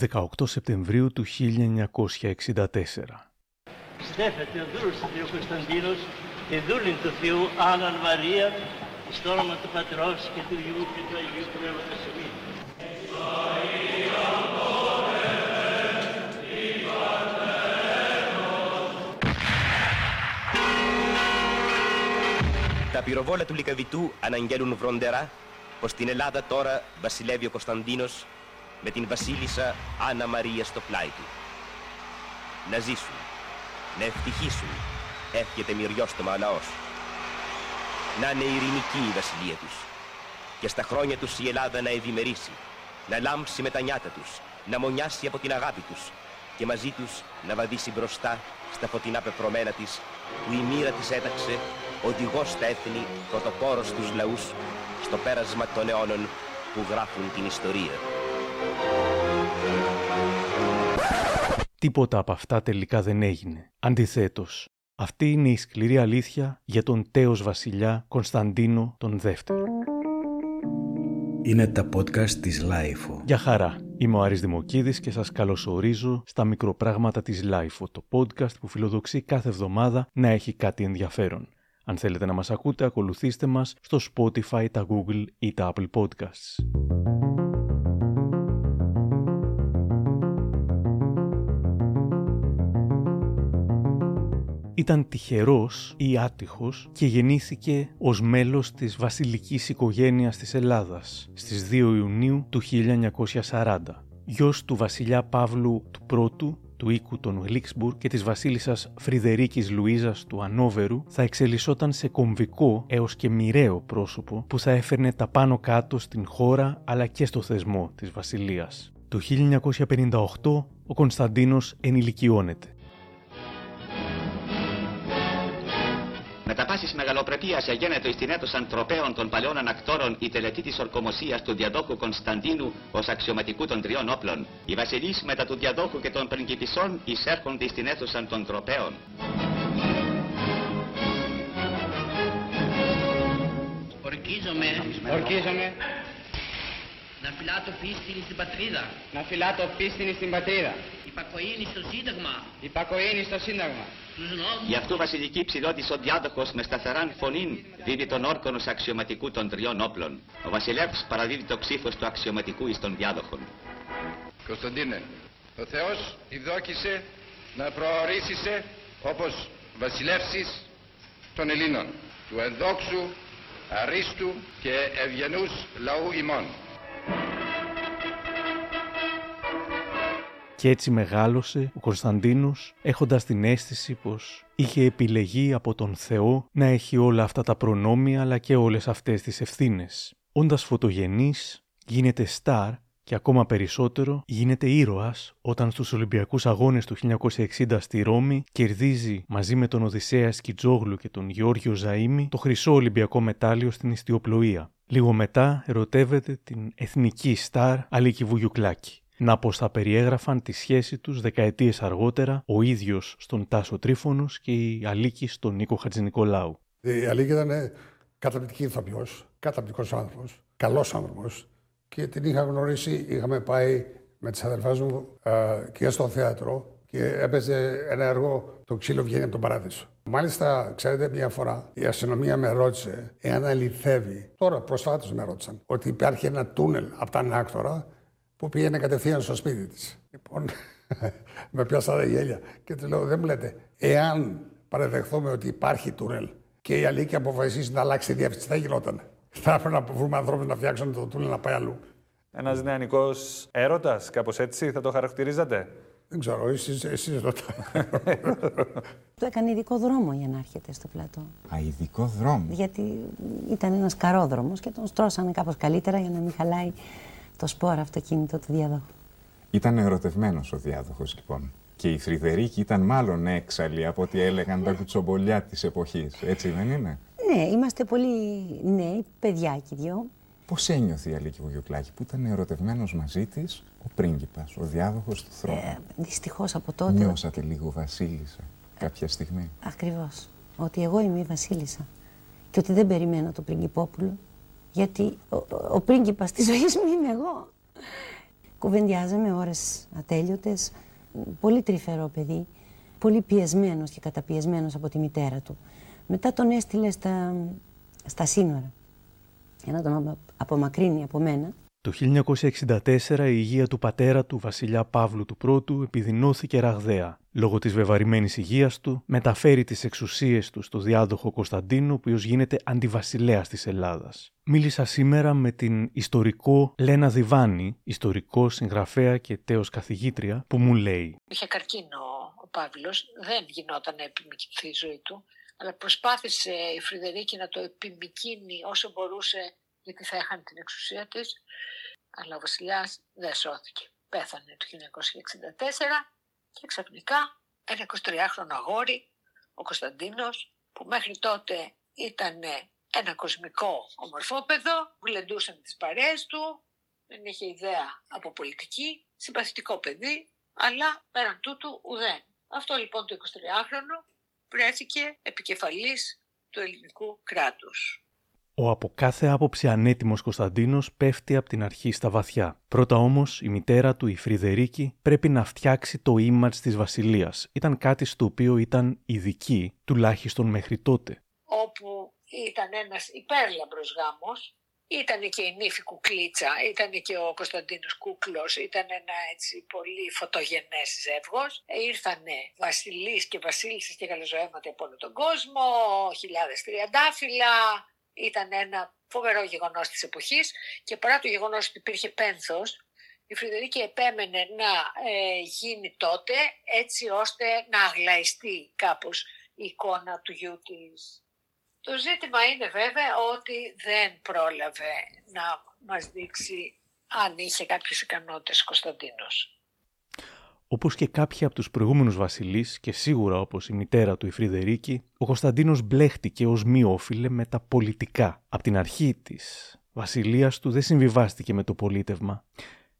18 Σεπτεμβρίου του 1964. Στέφεται ο δούλος του Θεού Κωνσταντίνος, τη δούλη του Θεού Άννα Μαρία, στο όνομα του Πατρός και του Υιού και του Αγίου Πνεύματος Εμείς. Τα πυροβόλα του Λικαβητού αναγγέλουν βροντερά πως στην Ελλάδα τώρα βασιλεύει ο Κωνσταντίνος με την βασίλισσα Άννα Μαρία στο πλάι του. Να ζήσουν, να ευτυχήσουν, εύχεται μυριόστομα ο λαός. Να είναι ειρηνική η βασιλεία τους και στα χρόνια τους η Ελλάδα να ευημερήσει, να λάμψει με τα νιάτα τους, να μονιάσει από την αγάπη τους και μαζί τους να βαδίσει μπροστά στα φωτεινά πεπρωμένα της που η μοίρα της έταξε οδηγός στα έθνη, πρωτοπόρος στους λαούς, στο πέρασμα των αιώνων που γράφουν την ιστορία. Τίποτα από αυτά τελικά δεν έγινε. Αντιθέτως, αυτή είναι η σκληρή αλήθεια για τον τέως βασιλιά Κωνσταντίνο τον Δεύτερο. Είναι τα podcast της LiFO. Γεια χαρά. Είμαι ο Άρης Δημοκίδης και σας καλωσορίζω στα μικροπράγματα της LiFO, το podcast που φιλοδοξεί κάθε εβδομάδα να έχει κάτι ενδιαφέρον. Αν θέλετε να μας ακούτε, ακολουθήστε μας στο Spotify, τα Google ή τα Apple Podcasts. Ήταν τυχερός ή άτυχος και γεννήθηκε ως μέλος της βασιλικής οικογένειας της Ελλάδας στις 2 Ιουνίου του 1940. Γιος του βασιλιά Παύλου του Πρώτου του οίκου των Γλίξμπουργκ και της βασίλισσας Φρυδερίκης Λουίζας του Ανόβερου θα εξελισσόταν σε κομβικό έως και μοιραίο πρόσωπο που θα έφερνε τα πάνω κάτω στην χώρα αλλά και στο θεσμό της βασιλείας. Το 1958 ο Κωνσταντίνος ενηλικιώνεται. Με τα πάσης μεγαλοπρεπίας εγένετο εις την έτος τροπέων των παλαιών ανακτόρων η τελετή της ορκομοσίας του διαδόχου Κωνσταντίνου ως αξιωματικού των τριών όπλων. Οι βασιλείς μετά του διαδόχου και των πριγκιπισών εισέρχονται εις την αίθουσα των τροπέων. Ορκίζομαι, Ορκίζομαι να φυλάτω πίστην στην πατρίδα, να φυλάτω πίστην στην πατρίδα, υπακοήνη στο Σύνταγμα, υπακοήνη στο Σύνταγμα. τους νόμους, Γι' αυτού βασιλική ψηλότης ο διάδοχος με σταθεράν φωνήν δίδει τον όρκον ως αξιωματικού των τριών όπλων. Ο βασιλεύς παραδίδει το ξύφος του αξιωματικού εις των διάδοχων. Κωνσταντίνε, ο Θεός ειδόκησε να προορίσισε όπως βασιλεύσεις των Ελλήνων, του ενδόξου, αρίστου και ευγενούς λαού ημών. Και έτσι μεγάλωσε ο Κωνσταντίνος έχοντας την αίσθηση πως είχε επιλεγεί από τον Θεό να έχει όλα αυτά τα προνόμια αλλά και όλες αυτές τις ευθύνες. Όντας φωτογενής γίνεται στάρ και ακόμα περισσότερο γίνεται ήρωας όταν στους Ολυμπιακούς Αγώνες του 1960 στη Ρώμη κερδίζει μαζί με τον Οδυσσέα Σκιτζόγλου και τον Γεώργιο Ζαΐμι το χρυσό Ολυμπιακό μετάλλιο στην ιστιοπλοεία. Λίγο μετά ερωτεύεται την εθνική στάρ Αλίκη Βουγιουκλάκη. Να πως θα περιέγραφαν τη σχέση τους δεκαετίες αργότερα ο ίδιος στον Τάσο Τρίφωνος και η Αλίκη στον Νίκο Χατζηνικολάου. Η Αλίκη ήταν καταπληκτική ηθοποιός, καταπληκτικός άνθρωπος, καλός άνθρωπος και την είχα γνωρίσει. Είχαμε πάει με τις αδερφές μου ε, και στο θέατρο και έπαιζε ένα έργο Το ξύλο βγαίνει από τον παράδεισο. Μάλιστα, ξέρετε, μια φορά η αστυνομία με ρώτησε εάν αληθεύει. Τώρα, προσφάτως με ρώτησαν ότι υπάρχει ένα τούνελ από τα ανάκτορα που πήγαινε κατευθείαν στο σπίτι της. Λοιπόν, με πιάσατε γέλια. Και του λέω: Δεν μου λέτε, εάν παραδεχθούμε ότι υπάρχει τούνελ και η Αλίκη αποφασίσει να αλλάξει διεύθυνση, θα γινόταν. Θα έπρεπε να βρούμε ανθρώπους να φτιάξουν το τούνελ να πάει αλλού. Ένας νεανικός έρωτας, κάπως έτσι θα το χαρακτηρίζατε; Δεν ξέρω, εσείς, εσείς ρωτάτε. Του έκανε ειδικό δρόμο για να έρχεται στο πλατό. Α, ειδικό δρόμο. Γιατί ήταν ένας καρόδρομος και τον στρώσανε κάπως καλύτερα για να μην χαλάει το σπόρο αυτοκίνητο του διαδόχου. Ήταν ερωτευμένος ο διάδοχος λοιπόν. Και η Φρυδερίκη ήταν μάλλον έξαλλη από ό,τι έλεγαν τα κουτσομπολιά της εποχής. Έτσι δεν είναι; Ναι, είμαστε πολύ νέοι, παιδιά και δυο. Πώς ένιωθε η Αλίκη Βουγιουκλάκη που ήταν ερωτευμένος μαζί της ο πρίγκιπας, ο διάδοχος του θρόνου; Ε, δυστυχώς από τότε... Νιώσατε λίγο βασίλισσα κάποια στιγμή; Ακριβώς. Ότι εγώ είμαι η βασίλισσα. Και ότι δεν περιμένω το πριγκυπόπουλο. Γιατί ο, ο, ο πρίγκιπας της ζωής μου είμαι εγώ. Κουβεντιάζαμε ώρες ατέλειωτες. Πολύ τρυφερό παιδί. Πολύ πιεσμένος και καταπιεσμένος από τη μητέρα του. Μετά τον έστειλε στα, στα σύνορα για να τον απομακρύνει από μένα. Το 1964 η υγεία του πατέρα του, βασιλιά Παύλου του Πρώτου, επιδεινώθηκε ραγδαία. Λόγω της βεβαρημένης υγείας του, μεταφέρει τις εξουσίες του στο διάδοχο Κωνσταντίνο, ο οποίος γίνεται αντιβασιλέας της Ελλάδας. Μίλησα σήμερα με την ιστορικό Λένα Διβάνη, ιστορικό συγγραφέα και τέος καθηγήτρια, που μου λέει Είχε καρκίνο ο Παύλος, δεν γινόταν να επιμηκυνθεί η ζωή του, αλλά προσπάθησε η Φρυδερίκη να το επιμηκύνει όσο μπορούσε γιατί θα έχανε την εξουσία της, αλλά ο βασιλιάς δεν σώθηκε. Πέθανε το 1964 και ξαφνικά ένα 23χρονο αγόρι, ο Κωνσταντίνος, που μέχρι τότε ήταν ένα κοσμικό ομορφόπεδο, γλεντούσαν τις παρέες του, δεν είχε ιδέα από πολιτική, συμπαθητικό παιδί, αλλά πέραν τούτου ουδέν. Αυτό λοιπόν το 23χρονο βρέθηκε επικεφαλής του ελληνικού κράτους. Ο από κάθε άποψη ανέτοιμος Κωνσταντίνος πέφτει από την αρχή στα βαθιά. Πρώτα όμως η μητέρα του, η Φρυδερίκη, πρέπει να φτιάξει το image της βασιλείας. Ήταν κάτι στο οποίο ήταν ειδική, τουλάχιστον μέχρι τότε. Όπου ήταν ένας υπέρλαμπρος γάμος, ήταν και η νύφη Κουκλίτσα, ήταν και ο Κωνσταντίνος Κούκλος, ήταν ένα έτσι πολύ φωτογενές ζεύγος. Ε, ήρθανε βασιλείς και βασίλισσες και καλοζωέματα από όλο τον κόσμο, χιλιάδες τριαντάφυλλα, ήταν ένα φοβερό γεγονός της εποχής και παρά το γεγονός ότι υπήρχε πένθος, η Φρυδερίκη επέμενε να ε, γίνει τότε έτσι ώστε να αγλαϊστεί κάπως η εικόνα του γιού της. Το ζήτημα είναι βέβαια ότι δεν πρόλαβε να μας δείξει αν είχε κάποιες ικανότητες Κωνσταντίνος. Όπως και κάποιοι από τους προηγούμενους βασιλείς, και σίγουρα όπως η μητέρα του η Φρυδερίκη, ο Κωνσταντίνος μπλέχτηκε ως μη όφιλε με τα πολιτικά. Από την αρχή της βασιλείας του δεν συμβιβάστηκε με το πολίτευμα.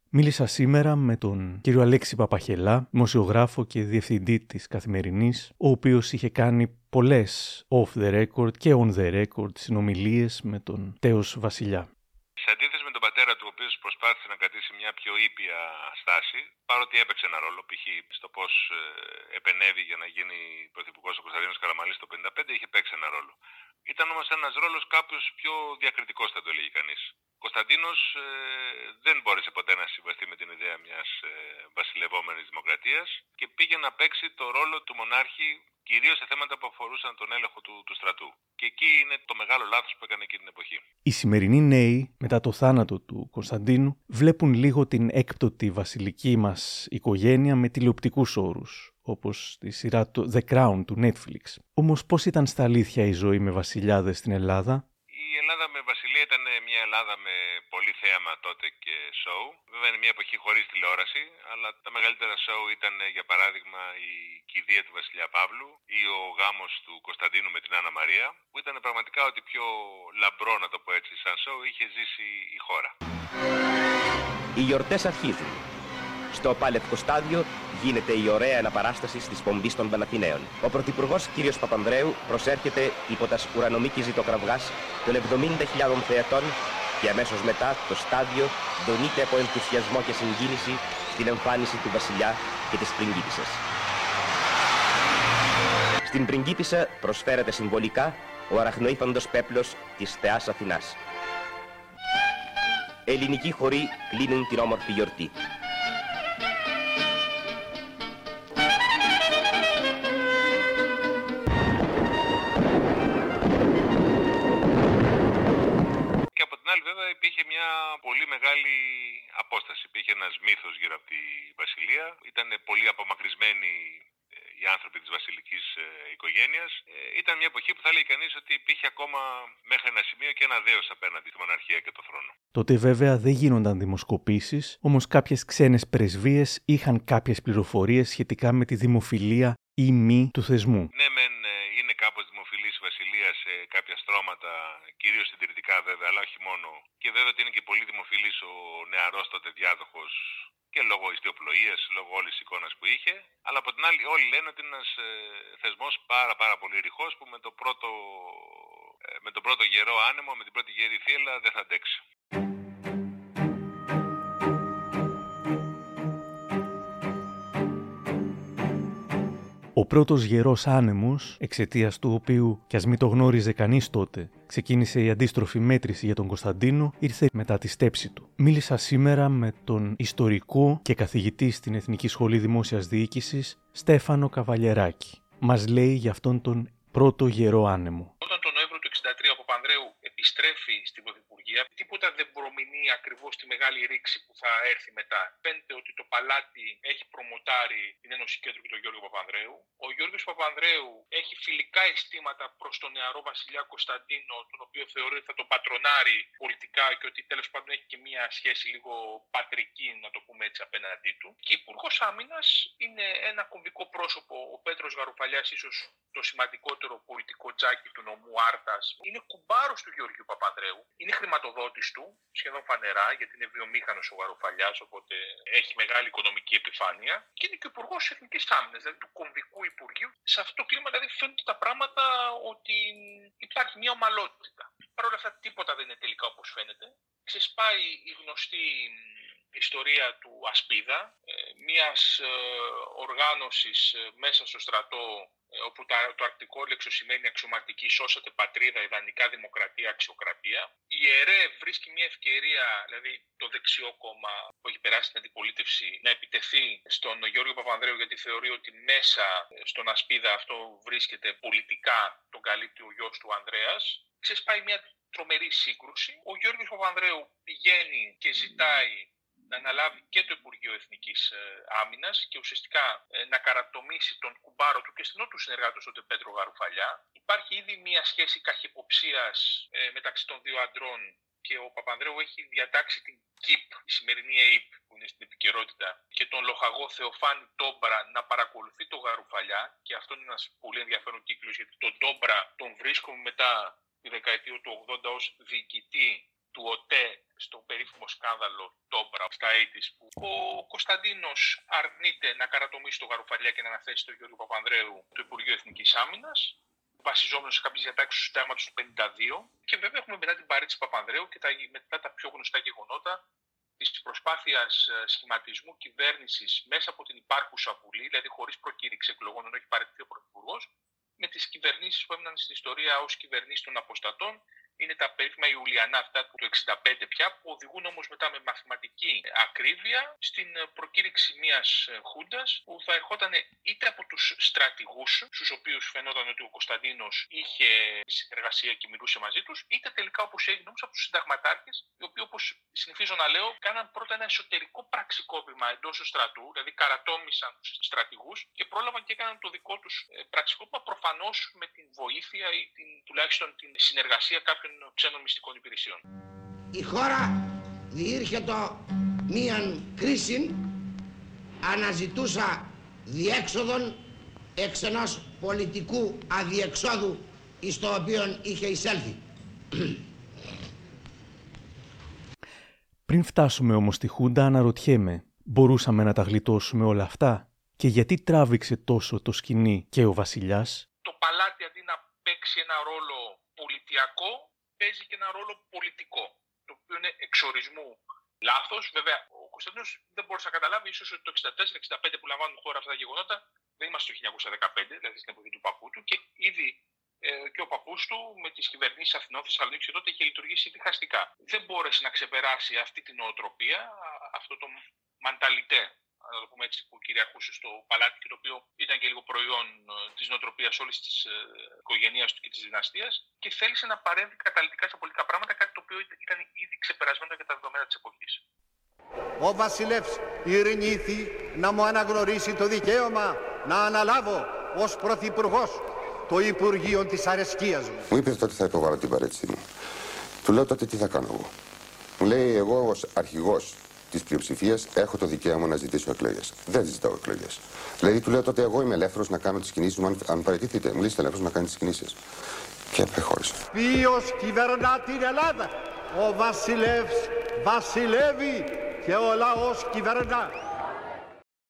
Μίλησα σήμερα με τον κύριο Αλέξη Παπαχελά, δημοσιογράφο και διευθυντή της Καθημερινής, ο οποίος είχε κάνει πολλές off the record και on the record συνομιλίες με τον τέος βασιλιά. Σε αντίθεση με τον πατέρα του, ο οποίο προσπάθησε να κρατήσει μια πιο ήπια στάση, παρότι έπαιξε ένα ρόλο, π.χ. στο πώς ε, επενέβη για να γίνει πρωθυπουργός ο Κωνσταντίνος Καραμαλής το 1955, είχε παίξει ένα ρόλο. Ήταν όμως ένας ρόλος κάποιο πιο διακριτικός, θα το έλεγε κανείς. Ο Κωνσταντίνος ε, δεν μπόρεσε ποτέ να συμβαστεί με την ιδέα μιας ε, βασιλευόμενης δημοκρατίας και πήγε να παίξει το ρόλο του μονάρχη κυρίως σε θέματα που αφορούσαν τον έλεγχο του, του στρατού. Και εκεί είναι το μεγάλο λάθος που έκανε εκείνη την εποχή. Οι σημερινοί νέοι, μετά το θάνατο του Κωνσταντίνου, βλέπουν λίγο την έκπτωτη βασιλική μας οικογένεια με τηλεοπτικούς όρους, όπως τη σειρά The Crown του Netflix. Όμως πώς ήταν στα αλήθεια η ζωή με βασιλιάδες στην Ελλάδα; Η Ελλάδα με βασιλεία ήταν μια Ελλάδα με πολύ θέαμα τότε και σοου. Βέβαια είναι μια εποχή χωρίς τηλεόραση, αλλά τα μεγαλύτερα σοου ήταν για παράδειγμα η κηδεία του Βασιλιά Παύλου ή ο γάμος του Κωνσταντίνου με την Άννα Μαρία, που ήταν πραγματικά ότι πιο λαμπρό να το πω έτσι σαν σοου είχε ζήσει η χώρα. Οι γιορτές αρχίζουν. Στο Πάλευκο Στάδιο γίνεται η ωραία αναπαράσταση της πομπής των Παναθηναίων. Ο Πρωθυπουργός κ. Παπανδρέου προσέρχεται υπό τας ουρανομίκης ζητοκραυγάς των 70.000 θεατών και αμέσως μετά το στάδιο δονείται από ενθουσιασμό και συγκίνηση στην εμφάνιση του βασιλιά και της πριγκίπισσας. Στην πριγκίπισσα προσφέρεται συμβολικά ο αραχνοήφαντος πέπλος της θεάς Αθηνάς. Ελληνικοί χωροί κλείνουν την όμορφη γιορτή. Βέβαια υπήρχε μια πολύ μεγάλη απόσταση. Υπήρχε ένας μύθος γύρω από τη Βασιλεία. Ήταν πολύ απομακρυσμένοι ε, οι άνθρωποι της βασιλικής ε, οικογένειας. Ε, ήταν μια εποχή που θα λέει κανείς ότι υπήρχε ακόμα μέχρι ένα σημείο και ένα δέος απέναντι στη μοναρχία και το θρόνο. Τότε βέβαια δεν γίνονταν δημοσκοπήσεις, όμως κάποιες ξένες πρεσβείες είχαν κάποιες πληροφορίες σχετικά με τη δημοφιλία ή μη του θεσμού. Ναι, μεν ε, είναι κάπως δημοφιλής η Βασιλεία σε κάποια στρώματα, κυρίως συντηρητικά βέβαια, αλλά όχι μόνο. Και βέβαια ότι είναι και πολύ δημοφιλής ο νεαρός τότε διάδοχος και λόγω ιστιοπλοείας, λόγω όλης της εικόνας που είχε. Αλλά από την άλλη όλοι λένε ότι είναι ένας ε, θεσμός πάρα πάρα πολύ ρηχός που με, το πρώτο, ε, με τον πρώτο γερό άνεμο, με την πρώτη γερή θύελα δεν θα αντέξει. Ο πρώτος γερός άνεμος, εξαιτίας του οποίου, κι ας μην το γνώριζε κανείς τότε, ξεκίνησε η αντίστροφη μέτρηση για τον Κωνσταντίνο, ήρθε μετά τη στέψη του. Μίλησα σήμερα με τον ιστορικό και καθηγητή στην Εθνική Σχολή Δημόσιας Διοίκησης, Στέφανο Καβαλιεράκη. Μας λέει για αυτόν τον πρώτο γερό άνεμο. Όταν τον Νοέμβριο του 63 ο Παπανδρέου επιστρέφει στην Πρωθυπουργία, τίποτα δεν προμηνεί ακριβώς τη μεγάλη ρήξη που θα έρθει μετά. Φαίνεται ότι το παλάτι έχει προμοτάρει την Ένωση Κέντρου και τον Γιώργο Παπανδρέου. Ο Γιώργος Παπανδρέου έχει φιλικά αισθήματα προς τον νεαρό βασιλιά Κωνσταντίνο, τον οποίο θεωρεί ότι θα τον πατρονάρει πολιτικά και ότι τέλος πάντων έχει και μια σχέση λίγο πατρική, να το πούμε έτσι, απέναντί του. Και Υπουργός Άμυνας είναι ένα κομβικό πρόσωπο. Ο Πέτρος Γαρουφαλιάς, ίσως το σημαντικότερο πολιτικό τζάκι του νομού Άρτας. Είναι κουμπάρος του Γεωργίου Παπανδρέου. Είναι χρηματοδότης του, σχεδόν φανερά, γιατί είναι βιομήχανος ο Γαρουφαλιάς, οπότε έχει μεγάλη οικονομική επιφάνεια. Και είναι και ο Υπουργός Εθνικής Άμυνας, δηλαδή του κομβικού Υπουργείου. Σε αυτό το κλίμα δηλαδή φαίνονται τα πράγματα ότι υπάρχει μια ομαλότητα. Παρ' όλα αυτά τίποτα δεν είναι τελικά όπως φαίνεται. Ξεσπάει η γνωστή ιστορία του Ασπίδα, ε, μιας ε, οργάνωσης ε, μέσα στο στρατό όπου το αρκτικό λέξο σημαίνει αξιωματική, σώσατε πατρίδα, ιδανικά δημοκρατία, αξιοκρατία. Η ΕΡΕ βρίσκει μια ευκαιρία, δηλαδή το δεξιό κόμμα που έχει περάσει την αντιπολίτευση, να επιτεθεί στον Γιώργο Παπανδρέου γιατί θεωρεί ότι μέσα στον Ασπίδα αυτό βρίσκεται πολιτικά τον καλύπτει ο γιος του Ανδρέας. Ξεσπάει μια τρομερή σύγκρουση. Ο Γιώργος Παπανδρέου πηγαίνει και ζητάει να αναλάβει και το Υπουργείο Εθνικής ε, Άμυνας και ουσιαστικά ε, να καρατομήσει τον κουμπάρο του και στενό του συνεργάτες, τον Πέτρο Γαρουφαλιά. Υπάρχει ήδη μια σχέση καχυποψίας ε, μεταξύ των δύο αντρών και ο Παπανδρέου έχει διατάξει την ΚΙΠ, η σημερινή ΕΙΠ που είναι στην επικαιρότητα, και τον λοχαγό Θεοφάνη Τόμπρα να παρακολουθεί το Γαρουφαλιά. Και αυτό είναι ένας πολύ ενδιαφέρον κύκλος γιατί τον Τόμπρα τον βρίσκουμε μετά τη δεκαετία του 80 ως διοικητή του ΟΤΕ στο περίφημο σκάνδαλο Τόμπρα στα AIDS που ο Κωνσταντίνος αρνείται να καρατομήσει το Γαρουφαλιά και να αναθέσει τον Γιώργο Παπανδρέου το Υπουργείο Εθνικής Άμυνας, βασιζόμενος σε κάποιες διατάξεις του συντάγματο του 52. Και βέβαια έχουμε μετά την παρέτηση Παπανδρέου και τα, μετά τα πιο γνωστά γεγονότα της προσπάθειας ε, σχηματισμού κυβέρνησης μέσα από την υπάρχουσα Βουλή, δηλαδή χωρίς προκήρυξη εκλογών, ενώ έχει παραιτηθεί ο Πρωθυπουργός, με τις κυβερνήσεις που έμειναν στην ιστορία ως κυβερνήσεις των αποστατών είναι τα περίφημα Ιουλιανά αυτά του 65 πια, που οδηγούν όμως μετά με μαθηματική ακρίβεια στην προκήρυξη μιας χούντας που θα ερχόταν είτε από τους στρατηγούς, στους οποίους φαινόταν ότι ο Κωνσταντίνος είχε συνεργασία και μιλούσε μαζί τους, είτε τελικά όπως έγινε όμως από τους συνταγματάρχες, οι οποίοι όπως συνηθίζω να λέω, κάναν πρώτα ένα εσωτερικό πραξικόπημα εντός του στρατού, δηλαδή καρατόμησαν τους στρατηγούς και πρόλαβαν και έκαναν το δικό τους ε, πραξικόπημα προφανώς με την βοήθεια ή την, τουλάχιστον την συνεργασία κάποιων ξένων μυστικών υπηρεσιών. Η χώρα διήρχεται μίαν κρίση αναζητούσα διέξοδον εξ ενός πολιτικού αδιεξόδου εις το οποίο είχε εισέλθει. Πριν φτάσουμε όμως στη Χούντα αναρωτιέμαι, μπορούσαμε να τα γλιτώσουμε όλα αυτά; Και γιατί τράβηξε τόσο το σκηνή και ο βασιλιάς; Το παλάτι αντί να παίξει ένα ρόλο πολιτιακό παίζει και ένα ρόλο πολιτικό, το οποίο είναι εξορισμού λάθος. Βέβαια, ο Κωνσταντίνος δεν μπορούσε να καταλάβεις ίσως ότι το 64-65 που λαμβάνουν χώρα αυτά τα γεγονότα δεν είμαστε το 1915, δηλαδή στην εποχή του παππού του, και ήδη ε, και ο παππούς του με τις κυβερνήσεις Αθηνών, Θεσσαλονίκης και τότε είχε λειτουργήσει διχαστικά. Δεν μπόρεσε να ξεπεράσει αυτή την νοοτροπία, αυτό το μανταλιτέ να το πούμε έτσι, που κυριαρχούσε στο παλάτι και το οποίο ήταν και λίγο προϊόν ε, της νοοτροπίας όλης της ε, οικογένειας του και της δυναστείας και θέλησε να παρέμβει καταλητικά σε πολιτικά πράγματα, κάτι το οποίο ήταν ήδη ξεπερασμένο για τα δεδομένα της εποχής. Ο βασιλεύς ειρηνήθη να μου αναγνωρίσει το δικαίωμα να αναλάβω ως πρωθυπουργός το Υπουργείο της Αρεσκίας μου. Μου είπες τότε θα υποβάλω την παρέτησή μου. Του λέω τότε τι θα κάνω εγώ. Μου λέει εγώ ως αρχηγός της πλειοψηφίας έχω το δικαίωμα να ζητήσω εκλογές. Δεν ζητάω εκλογές. Δηλαδή του λέω τότε εγώ είμαι ελεύθερος να κάνω τις κινήσεις μου αν, αν παραιτηθείτε. Μου λέει ελεύθερος να κάνει τις κινήσεις. Και απεχώρησα. Ποιος κυβερνά την Ελλάδα; Ο βασιλεύς βασιλεύει και ο λαός κυβερνά.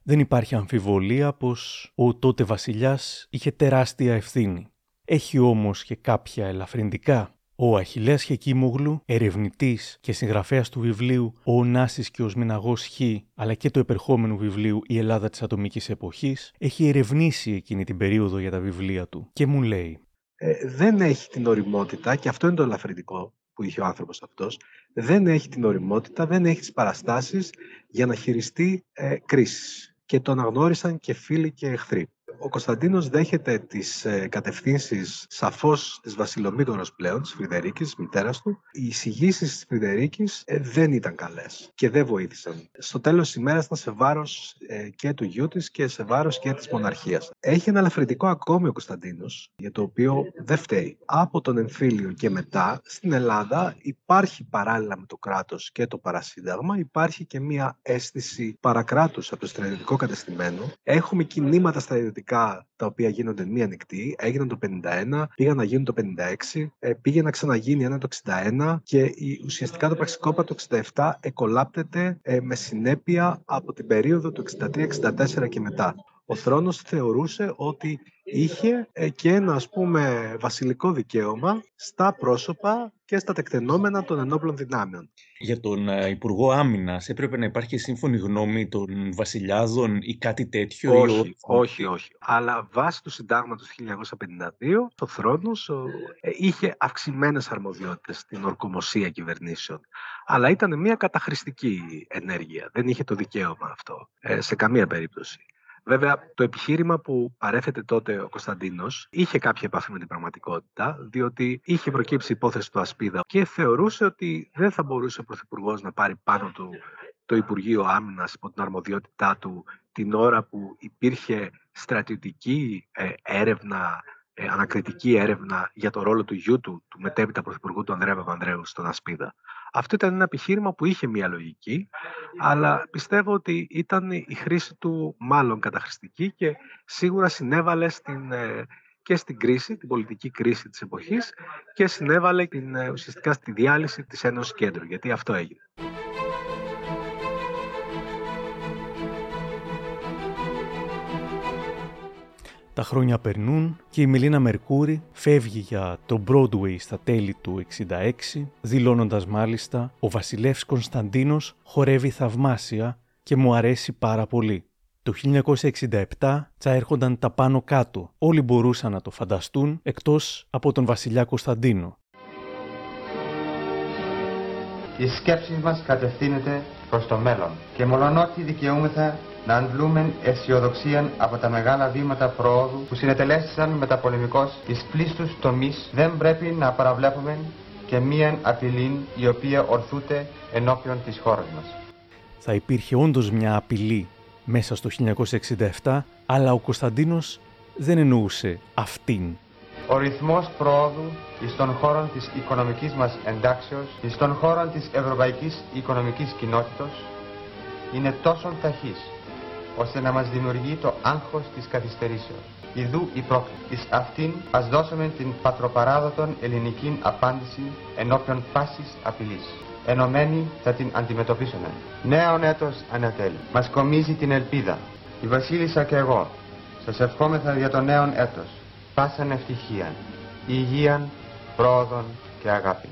Δεν υπάρχει αμφιβολία πως ο τότε βασιλιάς είχε τεράστια ευθύνη. Έχει όμως και κάποια ελαφρυντικά. Ο Αχιλέας Χεκίμογλου, ερευνητής και συγγραφέας του βιβλίου «Ο Ωνάσης και ο Σμιναγός Χ» αλλά και του επερχόμενου βιβλίου «Η Ελλάδα της ατομικής εποχής» έχει ερευνήσει εκείνη την περίοδο για τα βιβλία του και μου λέει ε, δεν έχει την οριμότητα και αυτό είναι το ελαφρυντικό που είχε ο άνθρωπος αυτός δεν έχει την οριμότητα, δεν έχει τις παραστάσεις για να χειριστεί ε, κρίσεις και το αναγνώρισαν και φίλοι και εχθροί. Ο Κωνσταντίνος δέχεται τις ε, κατευθύνσεις σαφώς της Βασιλομήτωρος πλέον, της Φρυδερίκης, της μητέρας του. Οι εισηγήσεις της Φρυδερίκης ε, δεν ήταν καλές και δεν βοήθησαν. Στο τέλος της ημέρας ήταν σε βάρος ε, και του γιού της και σε βάρος και της μοναρχίας. Έχει ένα ελαφρυντικό ακόμη ο Κωνσταντίνος, για το οποίο δεν φταίει. Από τον εμφύλιο και μετά, στην Ελλάδα υπάρχει παράλληλα με το κράτος και το παρασύνταγμα, υπάρχει και μια αίσθηση παρακράτους από το στρατιωτικό κατεστημένο. Έχουμε κινήματα στρατιωτικά τα οποία γίνονται μία νυχτή, έγιναν το 51, πήγαν να γίνουν το 56, ε, πήγε να ξαναγίνει ένα το 61 και ουσιαστικά το πραξικόπα το 67 εκολάπτεται ε, με συνέπεια από την περίοδο του 63-64 και μετά. Ο θρόνος θεωρούσε ότι είχε ε, και ένα ας πούμε βασιλικό δικαίωμα στα πρόσωπα και στα τεκτενόμενα των ενόπλων δυνάμεων. Για τον ε, Υπουργό Άμυνας έπρεπε να υπάρχει σύμφωνη γνώμη των βασιλιάδων ή κάτι τέτοιο. Όχι, ή όχι, όχι. Αλλά βάσει του συντάγματος 1952, ο θρόνος ε, είχε αυξημένες αρμοδιότητες στην ορκομοσία κυβερνήσεων. Αλλά ήταν μια καταχρηστική ενέργεια. Δεν είχε το δικαίωμα αυτό σε καμία περίπτωση. Βέβαια, το επιχείρημα που παρέθετε τότε ο Κωνσταντίνος είχε κάποια επαφή με την πραγματικότητα, διότι είχε προκύψει η υπόθεση του Ασπίδα και θεωρούσε ότι δεν θα μπορούσε ο Πρωθυπουργός να πάρει πάνω του το Υπουργείο Άμυνας υπό την αρμοδιότητά του την ώρα που υπήρχε στρατιωτική ε, έρευνα, ε, ανακριτική έρευνα για το ρόλο του γιού του, του μετέπειτα Πρωθυπουργού του Ανδρέα Παπανδρέου στον Ασπίδα. Αυτό ήταν ένα επιχείρημα που είχε μία λογική, αλλά πιστεύω ότι ήταν η χρήση του μάλλον καταχρηστική και σίγουρα συνέβαλε στην, ε, και στην κρίση, την πολιτική κρίση της εποχής και συνέβαλε την, ε, ουσιαστικά στη διάλυση της Ένωσης Κέντρου, γιατί αυτό έγινε. Τα χρόνια περνούν και η Μελίνα Μερκούρη φεύγει για το Broadway στα τέλη του 66, δηλώνοντας μάλιστα «Ο βασιλεύς Κωνσταντίνος χορεύει θαυμάσια και μου αρέσει πάρα πολύ». Το 1967 έρχονταν τα πάνω κάτω. Όλοι μπορούσαν να το φανταστούν εκτός από τον βασιλιά Κωνσταντίνο. Η σκέψη μας κατευθύνεται προς το μέλλον και μολονότι δικαιούμεθα να αντλούμε αισιοδοξία από τα μεγάλα βήματα προόδου που συνετελέστησαν μεταπολεμικώς εις πλήστους τομείς δεν πρέπει να παραβλέπουμε και μία απειλή η οποία ορθούται ενώπιον της χώρας μας. Θα υπήρχε όντως μια απειλή μέσα στο 1967, αλλά ο Κωνσταντίνος δεν εννοούσε αυτήν. Ο ρυθμός προόδου εις των χώρων της οικονομικής μας εντάξεως, εις των χώρων της ευρωπαϊκής οικονομικής κοινότητος, είναι τόσο ταχύς ώστε να μας δημιουργεί το άγχος της καθυστερήσεως. Ιδού η πρόκληση. Εις αυτήν ας δώσουμε την πατροπαράδοτον ελληνική απάντηση ενώπιον πάσης απειλής. Ενωμένοι θα την αντιμετωπίσουμε. Νέον έτος ανατέλει. Μας κομίζει την ελπίδα. Η Βασίλισσα και εγώ σας ευχόμεθα για το νέον έτος. Πάσαν ευτυχία, υγείαν, πρόοδον και αγάπη.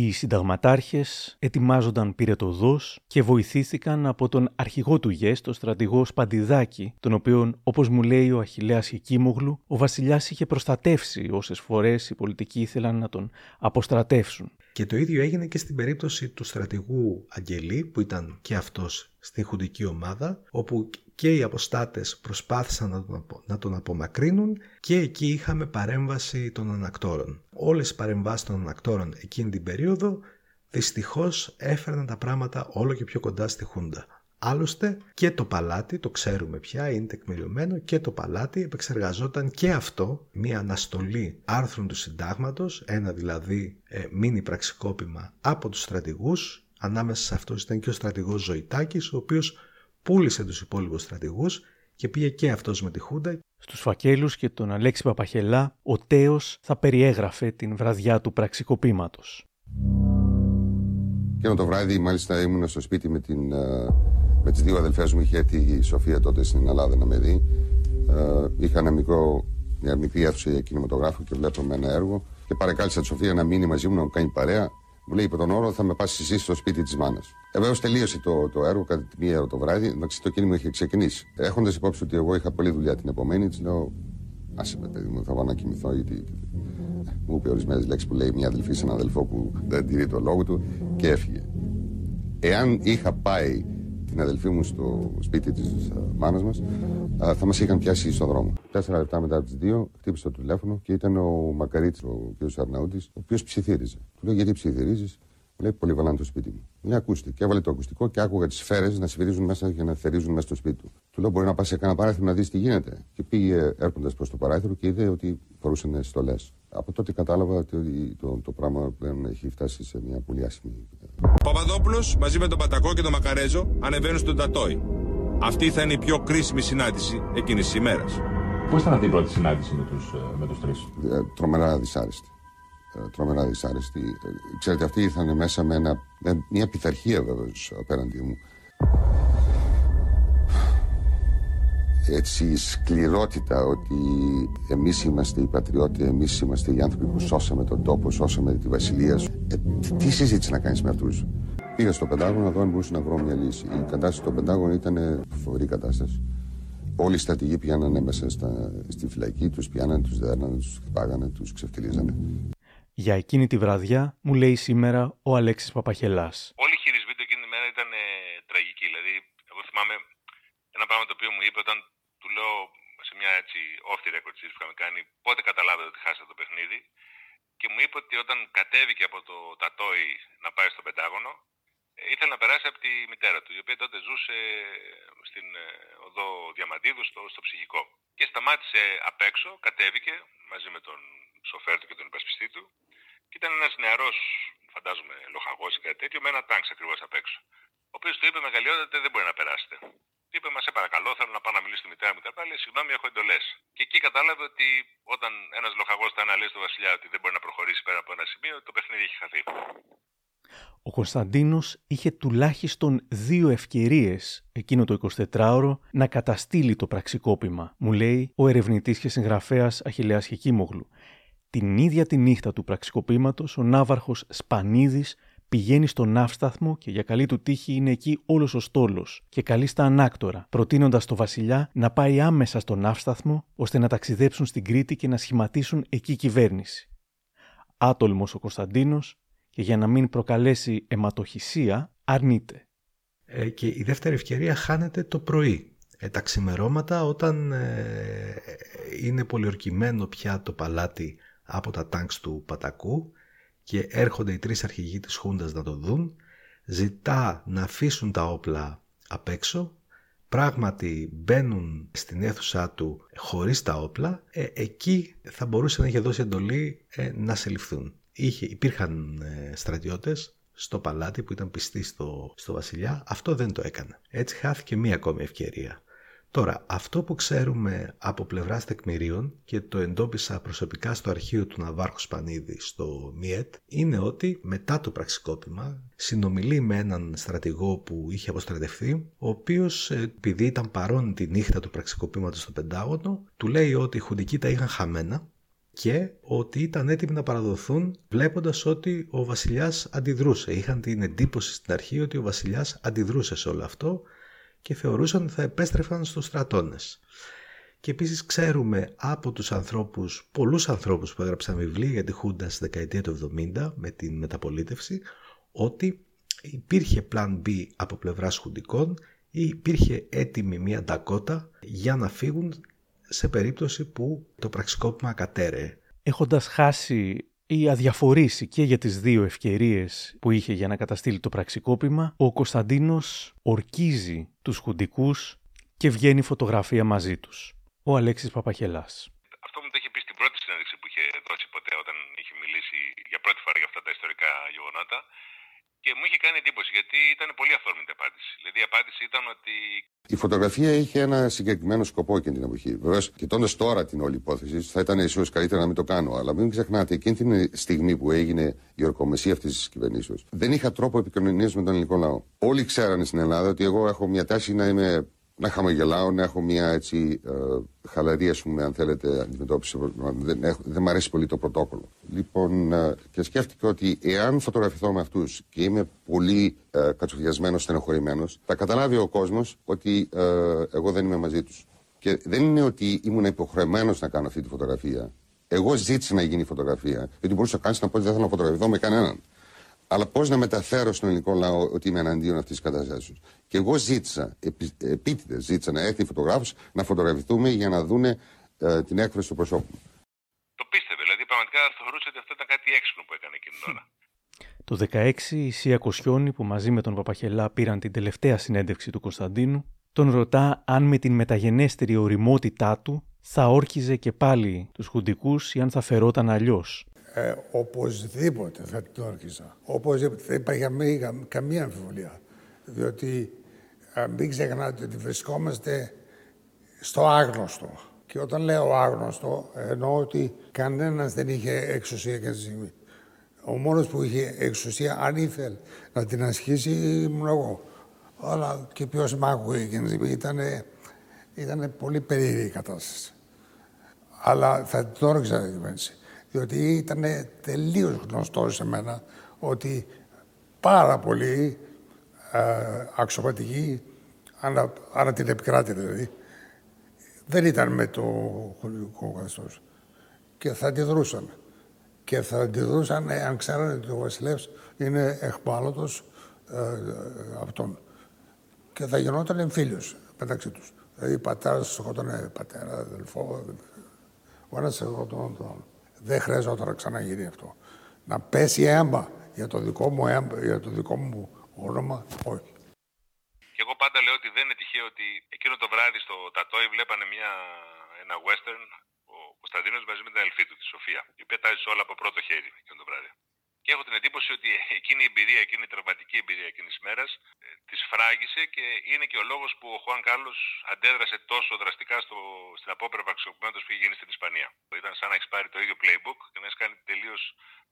Οι συνταγματάρχες ετοιμάζονταν πυρετοδός και βοηθήθηκαν από τον αρχηγό του ΓΕΣ, τον στρατηγό Σπαντιδάκη, τον οποίον, όπως μου λέει ο Αχιλέας Χικίμογλου, ο βασιλιάς είχε προστατεύσει όσες φορές οι πολιτικοί ήθελαν να τον αποστρατεύσουν. Και το ίδιο έγινε και στην περίπτωση του στρατηγού Αγγελή, που ήταν και αυτός στην χουντική ομάδα, όπου και οι αποστάτες προσπάθησαν να τον, να τον απομακρύνουν και εκεί είχαμε παρέμβαση των ανακτόρων. Όλες οι παρεμβάσεις των ανακτόρων εκείνη την περίοδο δυστυχώς έφερναν τα πράγματα όλο και πιο κοντά στη Χούντα. Άλλωστε και το παλάτι, το ξέρουμε πια, είναι τεκμηριωμένο και το παλάτι επεξεργαζόταν και αυτό μια αναστολή άρθρων του συντάγματος, ένα δηλαδή ε, μίνι πραξικόπημα από τους στρατηγούς, ανάμεσα σε αυτούς ήταν και ο στρατηγός Ζωητάκης, ο οποίος πούλησε τους υπόλοιπους στρατηγούς και πήγε και αυτός με τη Χούντα. Στους φακέλους και τον Αλέξη Παπαχελά, ο Τέος θα περιέγραφε την βραδιά του πραξικοπήματος. Και το βράδυ μάλιστα ήμουν στο σπίτι με, την, ε, με τις δύο αδελφές μου, είχε έρθει η Σοφία τότε στην Ελλάδα να με δει. Ε, είχα ένα μικρό, μια μικρή αίθουσα για κινηματογράφο και βλέπαμε ένα έργο και παρακάλεσα τη Σοφία να μείνει μαζί μου να μου κάνει παρέα. Μου λέει υπό τον όρο θα με πας εσύ στο σπίτι της μάνας. Ε, Βεβαίω τελείωσε το, το έργο κατά τη μία ώρα το βράδυ. Εντάξει, το κίνημα είχε ξεκινήσει. Έχοντας υπόψη ότι εγώ είχα πολλή δουλειά την επομένη, της λέω Άσε με παιδί μου, θα πάω να κοιμηθώ γιατί. Ε, Μου είπε ορισμένες λέξεις που λέει μια αδελφή σε έναν αδελφό που δεν τηρεί το λόγο του και έφυγε. Εάν είχα πάει την αδελφή μου στο σπίτι της μάνας μας, θα μας είχαν πιάσει στον δρόμο. Τέσσερα λεπτά μετά τις δύο χτύπησε το τηλέφωνο και ήταν ο Μακαρίτη, ο κ. Αρναούτης, ο οποίος ψιθύριζε. Του λέω γιατί ψιθυρίζεις, μου λέει πολύ βαλάνε το σπίτι μου. Μια ακούστε. Και έβαλε το ακουστικό και άκουγα τις σφαίρες να σφυρίζουν μέσα και να θερίζουν μέσα στο σπίτι του. Του λέω: Μπορεί να πας σε κανένα παράθυρο να δεις τι γίνεται. Και πήγε έρχοντας προς το παράθυρο και είδε ότι φορούσαν στολές. Από τότε κατάλαβα ότι το, το πράγμα πλέον έχει φτάσει σε μια πολύ άσχημη. Ο Παπαδόπουλος μαζί με τον Πατακό και τον Μακαρέζο ανεβαίνουν στον Τατόι. Αυτή θα είναι η πιο κρίσιμη συνάντηση εκείνης της ημέρας. Πώς ήταν αυτή η πρώτη συνάντηση με τους με τους τρεις, Ε, τρομερά δυσάρεστη. Ε, τρομερά δυσάρεστη. Ε, ξέρετε, αυτοί ήρθαν μέσα με, ένα, με μια πειθαρχία βέβαια απέναντί μου. Έτσι η σκληρότητα ότι εμείς είμαστε οι πατριώτες, εμείς είμαστε οι άνθρωποι που σώσαμε τον τόπο, σώσαμε τη βασιλεία σου. Ε, τι- τι συζήτηση να κάνεις με αυτούς; Πήγα στο Πεντάγωνο να δω αν μπορούσα να βρω μια λύση. Η κατάσταση στο Πεντάγωνο ήταν φοβερή κατάσταση. Όλοι οι στρατηγοί πηγαίνανε μέσα στα, στη φυλακή, τους πιάνανε, τους δέρνανε, τους χτυπάγανε, τους ξεφτυλίζανε. Για εκείνη τη βραδιά μου λέει σήμερα ο Αλέξης Παπαχελάς. Όλοι οι χειρισμοί του εκείνη τη μέρα ήταν ε, τραγικοί. Δηλαδή, εγώ θυμάμαι ένα πράγμα το οποίο μου είπε όταν του λέω σε μια έτσι off the record συζήτηση που είχαμε κάνει πότε καταλάβετε ότι χάσατε το παιχνίδι και μου είπε ότι όταν κατέβηκε από το τατόι να πάει στο Πεντάγωνο ε, ήθελε να περάσει από τη μητέρα του, η οποία τότε ζούσε στην ε, οδό Διαμαντίδου στο, στο ψυχικό. Και σταμάτησε απ' έξω, κατέβηκε μαζί με τον σοφέρ του και τον υπασπιστή του και ήταν ένας νεαρός, φαντάζομαι, λοχαγός ή κάτι τέτοιο, με ένα τάγκς ακριβώς απ' έξω. Ο οποίος του είπε μεγαλειότατα δεν μπορεί να περάσετε. Του είπε, μα σε παρακαλώ, θέλω να πάω να μιλήσω στη μητέρα μου. Τα λέει, συγγνώμη, έχω εντολές. Και εκεί κατάλαβε ότι όταν ένας λοχαγός θα αναλύσει τον Βασιλιά ότι δεν μπορεί να προχωρήσει πέρα από ένα σημείο, το παιχνίδι έχει χαθεί. Ο Κωνσταντίνος είχε τουλάχιστον δύο ευκαιρίες εκείνο το 24ωρο να καταστήλει το πραξικόπημα, μου λέει ο ερευνητής και συγγραφέας Αχιλέας Χεκίμογλου. Την ίδια τη νύχτα του πραξικοπήματος, ο ναύαρχος Σπανίδης πηγαίνει στον ναύσταθμο και για καλή του τύχη είναι εκεί όλος ο στόλος και καλεί στα ανάκτορα, προτείνοντας το βασιλιά να πάει άμεσα στον ναύσταθμο ώστε να ταξιδέψουν στην Κρήτη και να σχηματίσουν εκεί κυβέρνηση. Άτολμος ο Κωνσταντίνος και για να μην προκαλέσει αιματοχυσία αρνείται. Ε, και η δεύτερη ευκαιρία χάνεται το πρωί. Ε, τα ξημερώματα όταν ε, είναι πολιορκημένο πια το παλάτι από τα τάγκς του Πατακού και έρχονται οι τρεις αρχηγοί της Χούντας να το δουν, ζητά να αφήσουν τα όπλα απ' έξω, πράγματι μπαίνουν στην αίθουσά του χωρίς τα όπλα, ε, εκεί θα μπορούσε να είχε δώσει εντολή ε, να συλληφθούν. Είχε, υπήρχαν ε, στρατιώτες στο παλάτι που ήταν πιστοί στο, στο βασιλιά, αυτό δεν το έκανε. Έτσι χάθηκε μία ακόμη ευκαιρία. Τώρα, αυτό που ξέρουμε από πλευράς τεκμηρίων και το εντόπισα προσωπικά στο αρχείο του Ναβάρχου Σπανίδη στο ΜΙΕΤ είναι ότι μετά το πραξικόπημα συνομιλεί με έναν στρατηγό που είχε αποστρατευτεί ο οποίος ε, επειδή ήταν παρόν τη νύχτα του πραξικοπήματος στο Πεντάγωνο του λέει ότι οι χουντικοί τα είχαν χαμένα και ότι ήταν έτοιμοι να παραδοθούν βλέποντας ότι ο βασιλιάς αντιδρούσε. Είχαν την εντύπωση στην αρχή ότι ο βασιλιάς αντιδρούσε σε όλο αυτό και θεωρούσαν ότι θα επέστρεφαν στους στρατώνες. Και επίσης ξέρουμε από τους ανθρώπους, πολλούς ανθρώπους που έγραψαν βιβλία για τη Χούντα στη δεκαετία του 70 με την μεταπολίτευση, ότι υπήρχε plan B από πλευράς χουντικών ή υπήρχε έτοιμη μια ντακότα για να φύγουν σε περίπτωση που το πραξικόπημα κατέρεε. Έχοντας χάσει ή αδιαφορήσει και για τις δύο ευκαιρίες που είχε για να καταστήλει το πραξικόπημα, ο Κωνσταντίνος ορκίζει τους χουντικούς και βγαίνει φωτογραφία μαζί τους. Ο Αλέξης Παπαχελάς. Αυτό μου το είχε πει στην πρώτη συνέντευξη που είχε δώσει ποτέ όταν είχε μιλήσει για πρώτη φορά για αυτά τα ιστορικά γεγονότα. Και μου είχε κάνει εντύπωση γιατί ήταν πολύ αυθόρμητη απάντηση. Δηλαδή η απάντηση ήταν ότι Η φωτογραφία είχε ένα συγκεκριμένο σκοπό εκείνη την εποχή. Βεβαίως, κοιτώντας τώρα την όλη υπόθεση, θα ήταν ίσως καλύτερα να μην το κάνω. Αλλά μην ξεχνάτε, εκείνη την στιγμή που έγινε η ορκομεσία αυτής της κυβερνήσεως, δεν είχα τρόπο επικοινωνίας με τον ελληνικό λαό. Όλοι ξέρανε στην Ελλάδα ότι εγώ έχω μια τάση να είμαι να χαμογελάω, να έχω μια έτσι ε, χαλαρή, ας πούμε, αν θέλετε, αντιμετώπιση. Δεν, έχω, δεν μου αρέσει πολύ το πρωτόκολλο. Λοιπόν, ε, και σκέφτηκα ότι εάν φωτογραφηθώ με αυτούς και είμαι πολύ ε, κατσουδιασμένο, στενοχωρημένος, θα καταλάβει ο κόσμος ότι ε, εγώ δεν είμαι μαζί τους. Και δεν είναι ότι ήμουν υποχρεωμένος να κάνω αυτή τη φωτογραφία. Εγώ ζήτησα να γίνει φωτογραφία, γιατί μπορούσα να να πω ότι δεν θέλω να φωτογραφηθώ με κανέναν. Αλλά πώς να μεταφέρω στον ελληνικό λαό ότι είμαι εναντίον αυτής της κατάσταση. Και εγώ ζήτησα, επί, επίτηδες ζήτησα να έρθει φωτογράφος να φωτογραφηθούμε για να δούνε ε, την έκφραση του προσώπου μου. Το πίστευε, δηλαδή πραγματικά θεωρούσε ότι αυτό ήταν κάτι έξυπνο που έκανε εκείνη την ώρα. Το 16 η Σία Κοσιόνη που μαζί με τον Παπαχελά πήραν την τελευταία συνέντευξη του Κωνσταντίνου τον ρωτά αν με την μεταγενέστερη οριμότητά του θα όρκιζε και πάλι τους χουντικούς ή αν θα φερόταν αλλιώς. Ε, οπωσδήποτε θα την όρκιζα. Οπωσδήποτε. Δεν υπάρχει καμία αμφιβολία. Διότι α, μην ξεχνάτε ότι βρισκόμαστε στο άγνωστο. Και όταν λέω άγνωστο, εννοώ ότι κανένας δεν είχε εξουσία εκείνη τη στιγμή. Ο μόνος που είχε εξουσία, αν ήθελε να την ασχίσει, ήμουν εγώ. Αλλά και ποιος μ' άκουγε εκείνη τη στιγμή. Ήτανε, ήτανε πολύ περίεργη η κατάσταση. Αλλά θα την όρκιζα την κυβέρνηση διότι ήταν τελείως γνωστό σε μένα ότι πάρα πολλοί ε, αξιωματικοί, ανα, ανα την επικράτη δηλαδή, δεν ήταν με το χωρικό καθεστώς και θα αντιδρούσαν. Και θα αντιδρούσαν αν ξέρανε ότι ο Βασιλεύς είναι εχμάλωτος ε, αυτόν. Και θα γινόταν εμφύλιος μεταξύ τους. Δηλαδή πατέρας σκότωνε πατέρα, αδελφό, ο ένας σκότωνε τον άλλο. Δεν χρειαζόταν να ξαναγίνει αυτό. Να πέσει αίμα για το δικό μου, αίμα, για το δικό μου όνομα, όχι. Και εγώ πάντα λέω ότι δεν είναι τυχαίο ότι εκείνο το βράδυ στο Τατόι βλέπανε μια, ένα western ο Κωνσταντίνος μαζί με την αδελφή του, τη Σοφία, η οποία τάζει όλα από πρώτο χέρι εκείνο το βράδυ. Και έχω την εντύπωση ότι εκείνη η εμπειρία, εκείνη η τραυματική εμπειρία εκείνης τη μέρας, ε, της φράγησε και είναι και ο λόγος που ο Χουάν Κάρλος αντέδρασε τόσο δραστικά στο, στην απόπρευα αξιοποιήματο που είχε γίνει στην Ισπανία. Ήταν σαν να έχεις πάρει το ίδιο playbook και να έχεις κάνει τελείως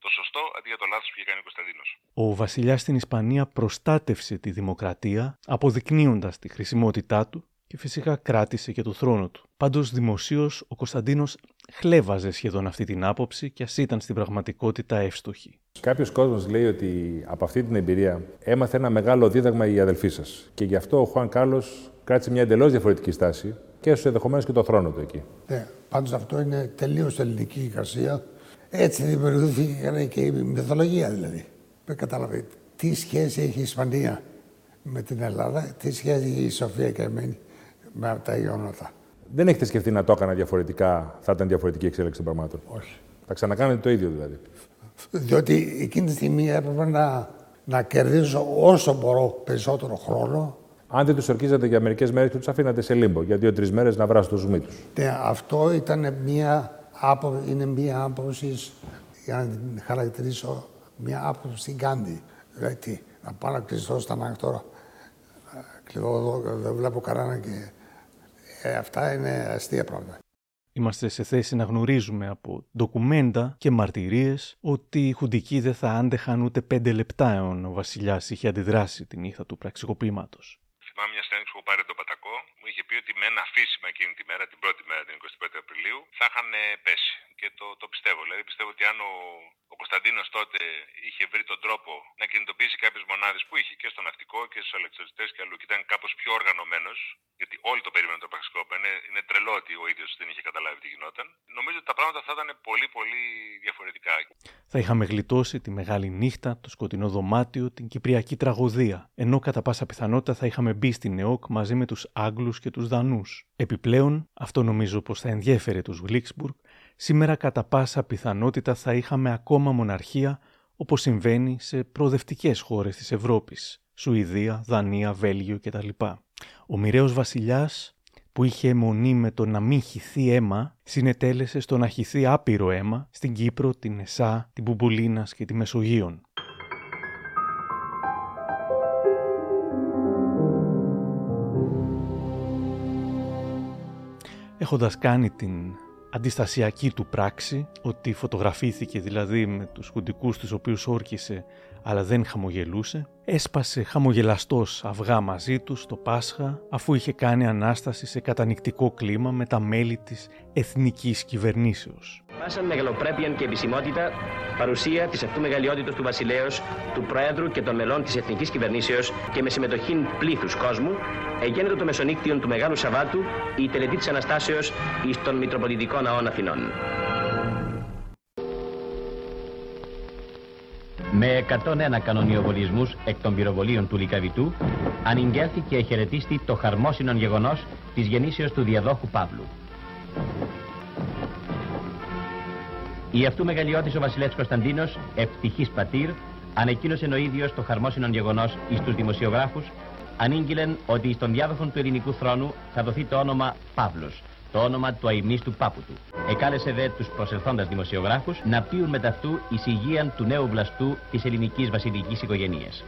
το σωστό αντί για το λάθος που είχε κάνει ο Κωνσταντίνος. Ο βασιλιάς στην Ισπανία προστάτευσε τη δημοκρατία, αποδεικνύοντας τη χρησιμότητά του και φυσικά κράτησε και το θρόνο του. Πάντως δημοσίως ο Κωνσταντίνος χλέβαζε σχεδόν αυτή την άποψη και ας ήταν στην πραγματικότητα εύστοχη. Κάποιος κόσμος λέει ότι από αυτή την εμπειρία έμαθε ένα μεγάλο δίδαγμα η αδελφή σας. Και γι' αυτό ο Χουάν Κάρλος κράτησε μια εντελώς διαφορετική στάση και έσωσε ενδεχομένως και το θρόνο του εκεί. Ναι, πάντως αυτό είναι τελείως ελληνική εικασία. Έτσι δημιουργήθηκε και η μυθολογία δηλαδή. Δεν κατάλαβε τι σχέση έχει η Ισπανία με την Ελλάδα, τι σχέση έχει η Σοφία και εμένα με τα γεγονότα. Δεν έχετε σκεφτεί να το έκανα διαφορετικά, θα ήταν διαφορετική η εξέλιξη των πραγμάτων; Όχι. Θα ξανακάνετε το ίδιο δηλαδή. Διότι εκείνη τη στιγμή έπρεπε να, να κερδίσω όσο μπορώ περισσότερο χρόνο. Αν δεν τους ορκίζατε για μερικές μέρες και τους αφήνατε σε λίμπο για δύο-τρει μέρες να βράσουν το ζουμί τους. Ναι, αυτό ήταν μια άποψη, είναι μια άποψη, για να την χαρακτηρίσω, μια άποψη γκάντι. Δηλαδή, να πάω να κλειστώ στα τώρα. Κλειδώ εδώ, δεν βλέπω κανέναν και ε, αυτά είναι αστεία πράγματα. Είμαστε σε θέση να γνωρίζουμε από ντοκουμέντα και μαρτυρίες ότι οι χουντικοί δεν θα άντεχαν ούτε πέντε λεπτά εάν ο βασιλιάς είχε αντιδράσει τη νύχτα του πραξικοπήματος. Θυμάμαι μια συνέντευξη που πάρε τον Πατακό, μου είχε πει ότι με ένα αφήσιμα εκείνη τη μέρα, την πρώτη μέρα, την 25η Απριλίου, θα είχαν πέσει. Και το, το πιστεύω. Δηλαδή πιστεύω ότι αν ο, ο Κωνσταντίνος τότε είχε βρει τον τρόπο να κινητοποιήσει κάποιες μονάδες που είχε και στο ναυτικό και στους αλεξαριστέ και αλλού και ήταν κάπως πιο οργανωμένος, γιατί όλοι το περίμεναν το πραξικόπημα, είναι, είναι τρελό ότι ο ίδιος δεν είχε καταλάβει τι γινόταν. Νομίζω ότι τα πράγματα θα ήταν πολύ πολύ διαφορετικά. Θα είχαμε γλιτώσει τη μεγάλη νύχτα, το σκοτεινό δωμάτιο, την κυπριακή τραγωδία, ενώ κατά πάσα πιθανότητα θα είχαμε μπει στην ΕΟΚ μαζί με τους Άγγλους και τους Δανούς. Επιπλέον, αυτό νομίζω πως θα ενδιέφερε τους Γλίξμπουργκ, σήμερα κατά πάσα πιθανότητα θα είχαμε ακόμα μοναρχία όπως συμβαίνει σε προοδευτικές χώρες της Ευρώπης, Σουηδία, Δανία, Βέλγιο κτλ. Ο μοιραίος βασιλιάς που είχε αιμονή με το να μην χυθεί αίμα, συνετέλεσε στο να χυθεί άπειρο αίμα στην Κύπρο, την Εσά, την Πουμπουλίνας και τη Μεσογείων. Έχοντας κάνει την αντιστασιακή του πράξη, ότι φωτογραφήθηκε δηλαδή με τους χουντικούς τους οποίους όρκησε αλλά δεν χαμογελούσε, έσπασε χαμογελαστός αυγά μαζί του στο Πάσχα αφού είχε κάνει Ανάσταση σε κατανικτικό κλίμα με τα μέλη της εθνικής κυβερνήσεως. Πάσαν μεγαλοπρέπεια και επισημότητα παρουσία της αυτού μεγαλειότητος του βασιλέως, του Προέδρου και των μελών της εθνικής κυβερνήσεως και με συμμετοχή πλήθους κόσμου, εγένετο το μεσονύκτιον του Μεγάλου Σαββάτου η τελετή της Αναστάσεως εις των Μητροπολιτικών Ναών Αθηνών. Με 101 κανονιοβολισμούς εκ των πυροβολίων του Λικαβητού, ανηγγέλθη και χαιρετίστη το χαρμόσυνον γεγονός της γεννήσεως του διαδόχου Παύλου. Η αυτού μεγαλειώτης ο βασιλεύς Κωνσταντίνος, ευτυχής πατήρ, ανεκοίνωσε ο ίδιος το χαρμόσυνον γεγονός εις τους δημοσιογράφους, ανήγγειλεν ότι στον διάδοχο του ελληνικού θρόνου θα δοθεί το όνομα Παύλος, το όνομα του αημίστου πάπου του. Εκάλεσε δε τους προσελθόντας δημοσιογράφους να πείουν με ταυτού εις υγείαν του νέου βλαστού της ελληνικής βασιλικής οικογένειας.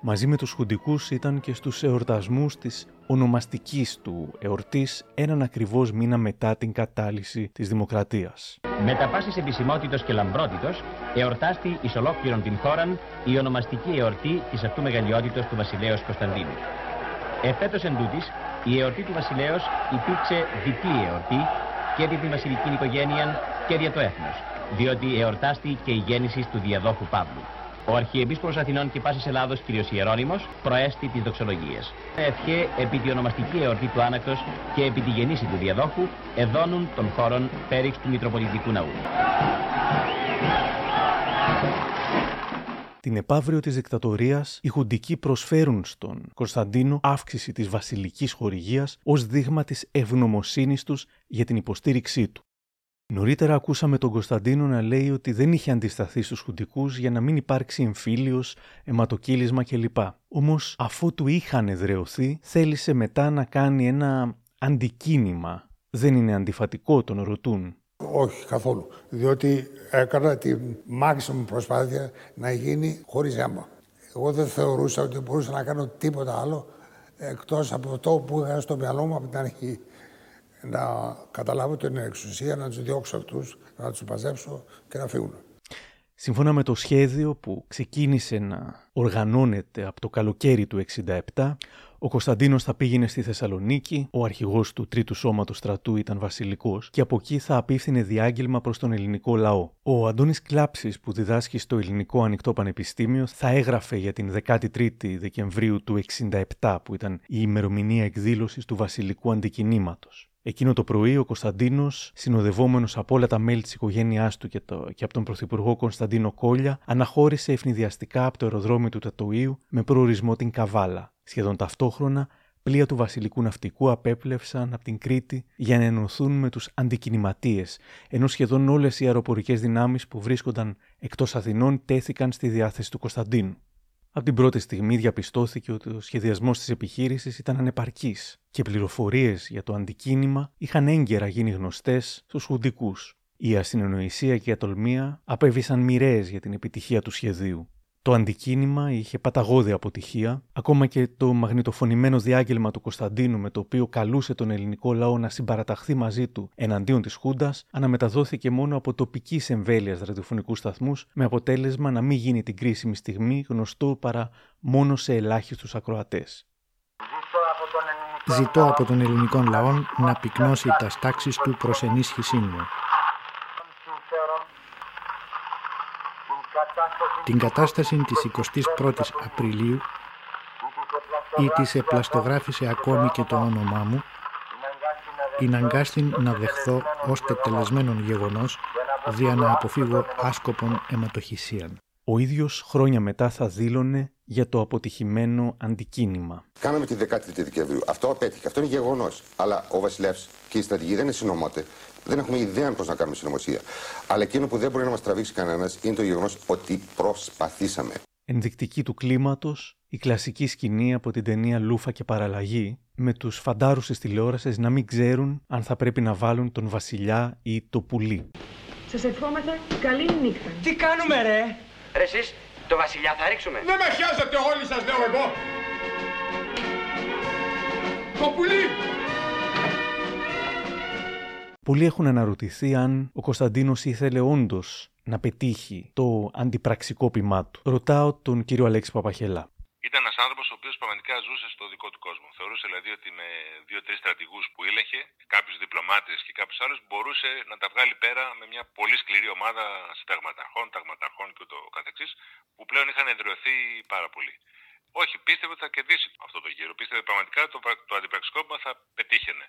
Μαζί με τους χουντικούς ήταν και στους εορτασμούς της ονομαστικής του εορτής έναν ακριβώς μήνα μετά την κατάλυση της δημοκρατίας. Με τα πάσης επισημότητος και λαμπρότητος εορτάστη εις ολόκληρον την χώραν η ονομαστική εορτή της αυτού μεγαλειότητος του βασιλέως Κωνσταντίνου. Εφέτος εν τούτης, η εορτή του βασιλέως υπήρξε διπλή εορτή και για την βασιλική οικογένεια και για το έθνος, διότι εορτάστη και η γέννηση του διαδόχου Παύλου. Ο Αρχιεπίσκοπος Αθηνών και Πάσης Ελλάδος κ. Ιερώνυμος προέστη τις δοξολογίες. Ευχέ επί τη ονομαστική εορτή του άνακτος και επί τη γεννήση του διαδόχου εδώνουν των χώρων πέριξ του Μητροπολιτικού Ναού. Την επαύριο της δικτατορίας, οι Χουντικοί προσφέρουν στον Κωνσταντίνο αύξηση της βασιλικής χορηγίας ως δείγμα της ευγνωμοσύνης τους για την υποστήριξή του. Νωρίτερα ακούσαμε τον Κωνσταντίνο να λέει ότι δεν είχε αντισταθεί στους Χουντικούς για να μην υπάρξει εμφύλιος, αιματοκύλισμα κλπ. Όμως αφού του είχαν εδρεωθεί, θέλησε μετά να κάνει ένα αντικίνημα. Δεν είναι αντιφατικό, τον ρωτούν. Όχι καθόλου. Διότι έκανα τη μάξιμη προσπάθεια να γίνει χωρίς αίμα. Εγώ δεν θεωρούσα ότι μπορούσα να κάνω τίποτα άλλο εκτός από αυτό που είχα στο μυαλό μου από την αρχή. Να καταλάβω την εξουσία, να τους διώξω αυτούς, να τους μαζέψω και να φύγουν. Σύμφωνα με το σχέδιο που ξεκίνησε να οργανώνεται από το καλοκαίρι του 67, ο Κωνσταντίνος θα πήγαινε στη Θεσσαλονίκη, ο αρχηγός του Τρίτου Σώματος Στρατού ήταν βασιλικός και από εκεί θα απίφθινε διάγγελμα προς τον ελληνικό λαό. Ο Αντώνης Κλάψης που διδάσκει στο Ελληνικό Ανοιχτό Πανεπιστήμιο θα έγραφε για την 13η Δεκεμβρίου του 67 που ήταν η ημερομηνία εκδήλωσης του βασιλικού αντικινήματος. Εκείνο το πρωί ο Κωνσταντίνος, συνοδευόμενος από όλα τα μέλη της οικογένειάς του και, το, και από τον Πρωθυπουργό Κωνσταντίνο Κόλια, αναχώρησε ευνηδιαστικά από το αεροδρόμιο του Τατοίου με προορισμό την Καβάλα. Σχεδόν ταυτόχρονα, πλοία του βασιλικού ναυτικού απέπλευσαν από την Κρήτη για να ενωθούν με τους αντικινηματίες, ενώ σχεδόν όλες οι αεροπορικές δυνάμεις που βρίσκονταν εκτός Αθηνών τέθηκαν στη διάθεση του Κωνσταντίνου. Από την πρώτη στιγμή διαπιστώθηκε ότι ο σχεδιασμός της επιχείρησης ήταν ανεπαρκής και πληροφορίες για το αντικίνημα είχαν έγκαιρα γίνει γνωστές στους Χουντικού. Η ασυνεννοησία και η ατολμία απέβησαν μοιραίες για την επιτυχία του σχεδίου. Το αντικίνημα είχε παταγώδη αποτυχία, ακόμα και το μαγνητοφωνημένο διάγγελμα του Κωνσταντίνου με το οποίο καλούσε τον ελληνικό λαό να συμπαραταχθεί μαζί του εναντίον της Χούντας, αναμεταδόθηκε μόνο από τοπικής εμβέλειας ραδιοφωνικούς σταθμούς, με αποτέλεσμα να μην γίνει την κρίσιμη στιγμή γνωστό παρά μόνο σε ελάχιστους ακροατές. Ζητώ από τον ελληνικό λαό να πυκνώσει τα τάξεις του προς ενίσχυσή μου. Την κατάσταση της 21ης Απριλίου ή της επλαστογράφησε ακόμη και το όνομά μου, την αγκάστην να δεχθώ ως τετελεσμένον γεγονός δια να αποφύγω άσκοπον αιματοχυσίαν. Ο ίδιος χρόνια μετά θα δήλωνε για το αποτυχημένο αντικίνημα. Κάναμε τη 13η Δεκεμβρίου. Αυτό απέτυχε. Αυτό είναι γεγονός. Αλλά ο Βασιλεύς και η στρατηγοί δεν είναι συνωμότες. Δεν έχουμε ιδέα πώ να κάνουμε συνωμοσία. Αλλά εκείνο που δεν μπορεί να μας τραβήξει κανένας είναι το γεγονός ότι προσπαθήσαμε. Ενδεικτική του κλίματος, η κλασική σκηνή από την ταινία Λούφα και Παραλλαγή, με τους φαντάρους της τηλεόρασης να μην ξέρουν αν θα πρέπει να βάλουν τον Βασιλιά ή το πουλί. Σας ευχόμαστε καλή νύχτα. Τι κάνουμε, ρε! Ρε εσείς, το βασιλιά θα ρίξουμε. Δεν με χιάζετε όλοι σας λέω εγώ. Το πουλί! Πολλοί έχουν αναρωτηθεί αν ο Κωνσταντίνος ήθελε όντως να πετύχει το αντιπραξικόπημά του. Ρωτάω τον κύριο Αλέξη Παπαχελά. Ήταν ένας άνθρωπος ο οποίος πραγματικά ζούσε στο δικό του κόσμο. Θεωρούσε δηλαδή ότι με δύο-τρεις στρατηγούς που ήλεγχε, κάποιους διπλωμάτες και κάποιους άλλους, μπορούσε να τα βγάλει πέρα με μια πολύ σκληρή ομάδα συνταγματαρχών, ταγματαρχών και ούτω καθεξής, που πλέον είχαν εδραιωθεί πάρα πολύ. Όχι, πίστευε ότι θα κερδίσει αυτό το γύρο. Πίστευε πραγματικά ότι το, το αντιπραξικόπημα θα πετύχαινε.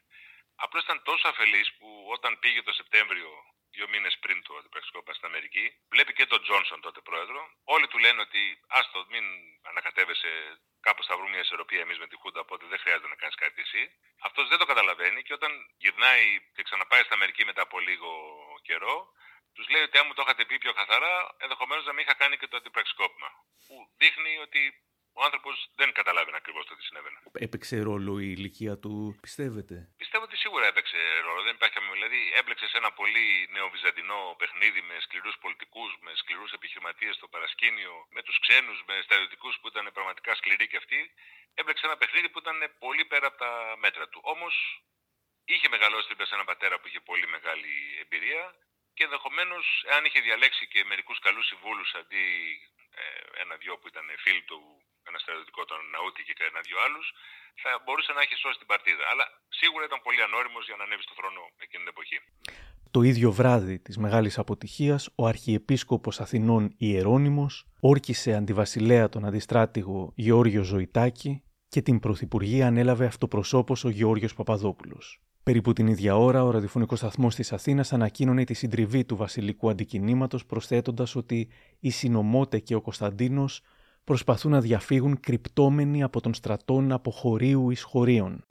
Απλώς ήταν τόσο αφελής που όταν πήγε το Σεπτέμβριο, δύο μήνες πριν το αντιπραξικόπημα στην Αμερική, βλέπει και τον Τζόνσον τότε πρόεδρο. Όλοι του λένε ότι άστο, μην ανακατεύεσαι, κάπως θα βρούμε μια ισορροπία εμείς με τη Χούντα, οπότε δεν χρειάζεται να κάνεις κάτι εσύ. Αυτός δεν το καταλαβαίνει και όταν γυρνάει και ξαναπάει στην Αμερική μετά από λίγο καιρό, τους λέει ότι αν μου το είχατε πει πιο καθαρά, ενδεχομένως να μην είχα κάνει και το αντιπραξικόπημα. Που δείχνει ότι ο άνθρωπος δεν καταλάβαινε ακριβώς το τι συνέβαινε. Έπαιξε ρόλο η ηλικία του, πιστεύετε; Πιστεύω ότι σίγουρα έπαιξε ρόλο. Δεν υπάρχει καμία. Δηλαδή, έμπλεξε σε ένα πολύ νεοβυζαντινό παιχνίδι με σκληρούς πολιτικούς, με σκληρούς επιχειρηματίες στο παρασκήνιο, με τους ξένους, με στρατιωτικούς που ήταν πραγματικά σκληροί και αυτοί. Έμπλεξε ένα παιχνίδι που ήταν πολύ πέρα από τα μέτρα του. Όμως είχε μεγαλώσει σε έναν πατέρα που είχε πολύ μεγάλη εμπειρία και ενδεχομένως, αν είχε διαλέξει και μερικούς καλούς συμβούλους αντί ε, ένα-δυο που ήταν φίλοι του ένα στρατιωτικό τον Ναούτη και ένα-δυο άλλους, θα μπορούσε να έχει σώσει την παρτίδα. Αλλά σίγουρα ήταν πολύ ανώριμος για να ανέβει στο θρόνο εκείνη την εποχή. Το ίδιο βράδυ της μεγάλης αποτυχίας, ο Αρχιεπίσκοπος Αθηνών Ιερώνυμος όρκησε αντιβασιλέα τον αντιστράτηγο Γεώργιο Ζωητάκη και την Πρωθυπουργία ανέλαβε αυτοπροσώπως ο Γεώργιος Παπαδόπουλος. Περίπου την ίδια ώρα, ο ραδιοφωνικός σταθμός της Αθήνας ανακοίνωνε τη συντριβή του βασιλικού αντικινήματος, προσθέτοντας ότι η Συνομότε και ο Κωνσταντίνος προσπαθούν να διαφύγουν κρυπτόμενοι από τον στρατόν από χωρίου εις χωρίων.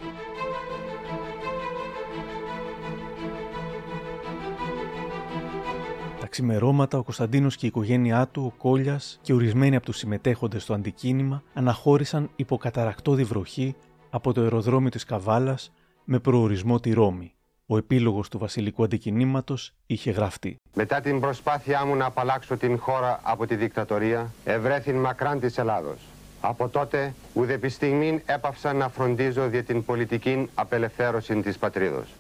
Τα ξημερώματα, ο Κωνσταντίνος και η οικογένειά του, ο Κόλιας και ορισμένοι από τους συμμετέχοντες στο αντικίνημα αναχώρησαν υποκαταρακτώδη βροχή από το αεροδρόμιο της Καβάλας με προορισμό τη Ρώμη. Ο επίλογος του βασιλικού αντικινήματος είχε γραφτεί. Μετά την προσπάθειά μου να απαλλάξω την χώρα από τη δικτατορία, ευρέθην μακράν της Ελλάδος. Από τότε, ουδεπι στιγμήν έπαυσα να φροντίζω για την πολιτική απελευθέρωση της πατρίδος.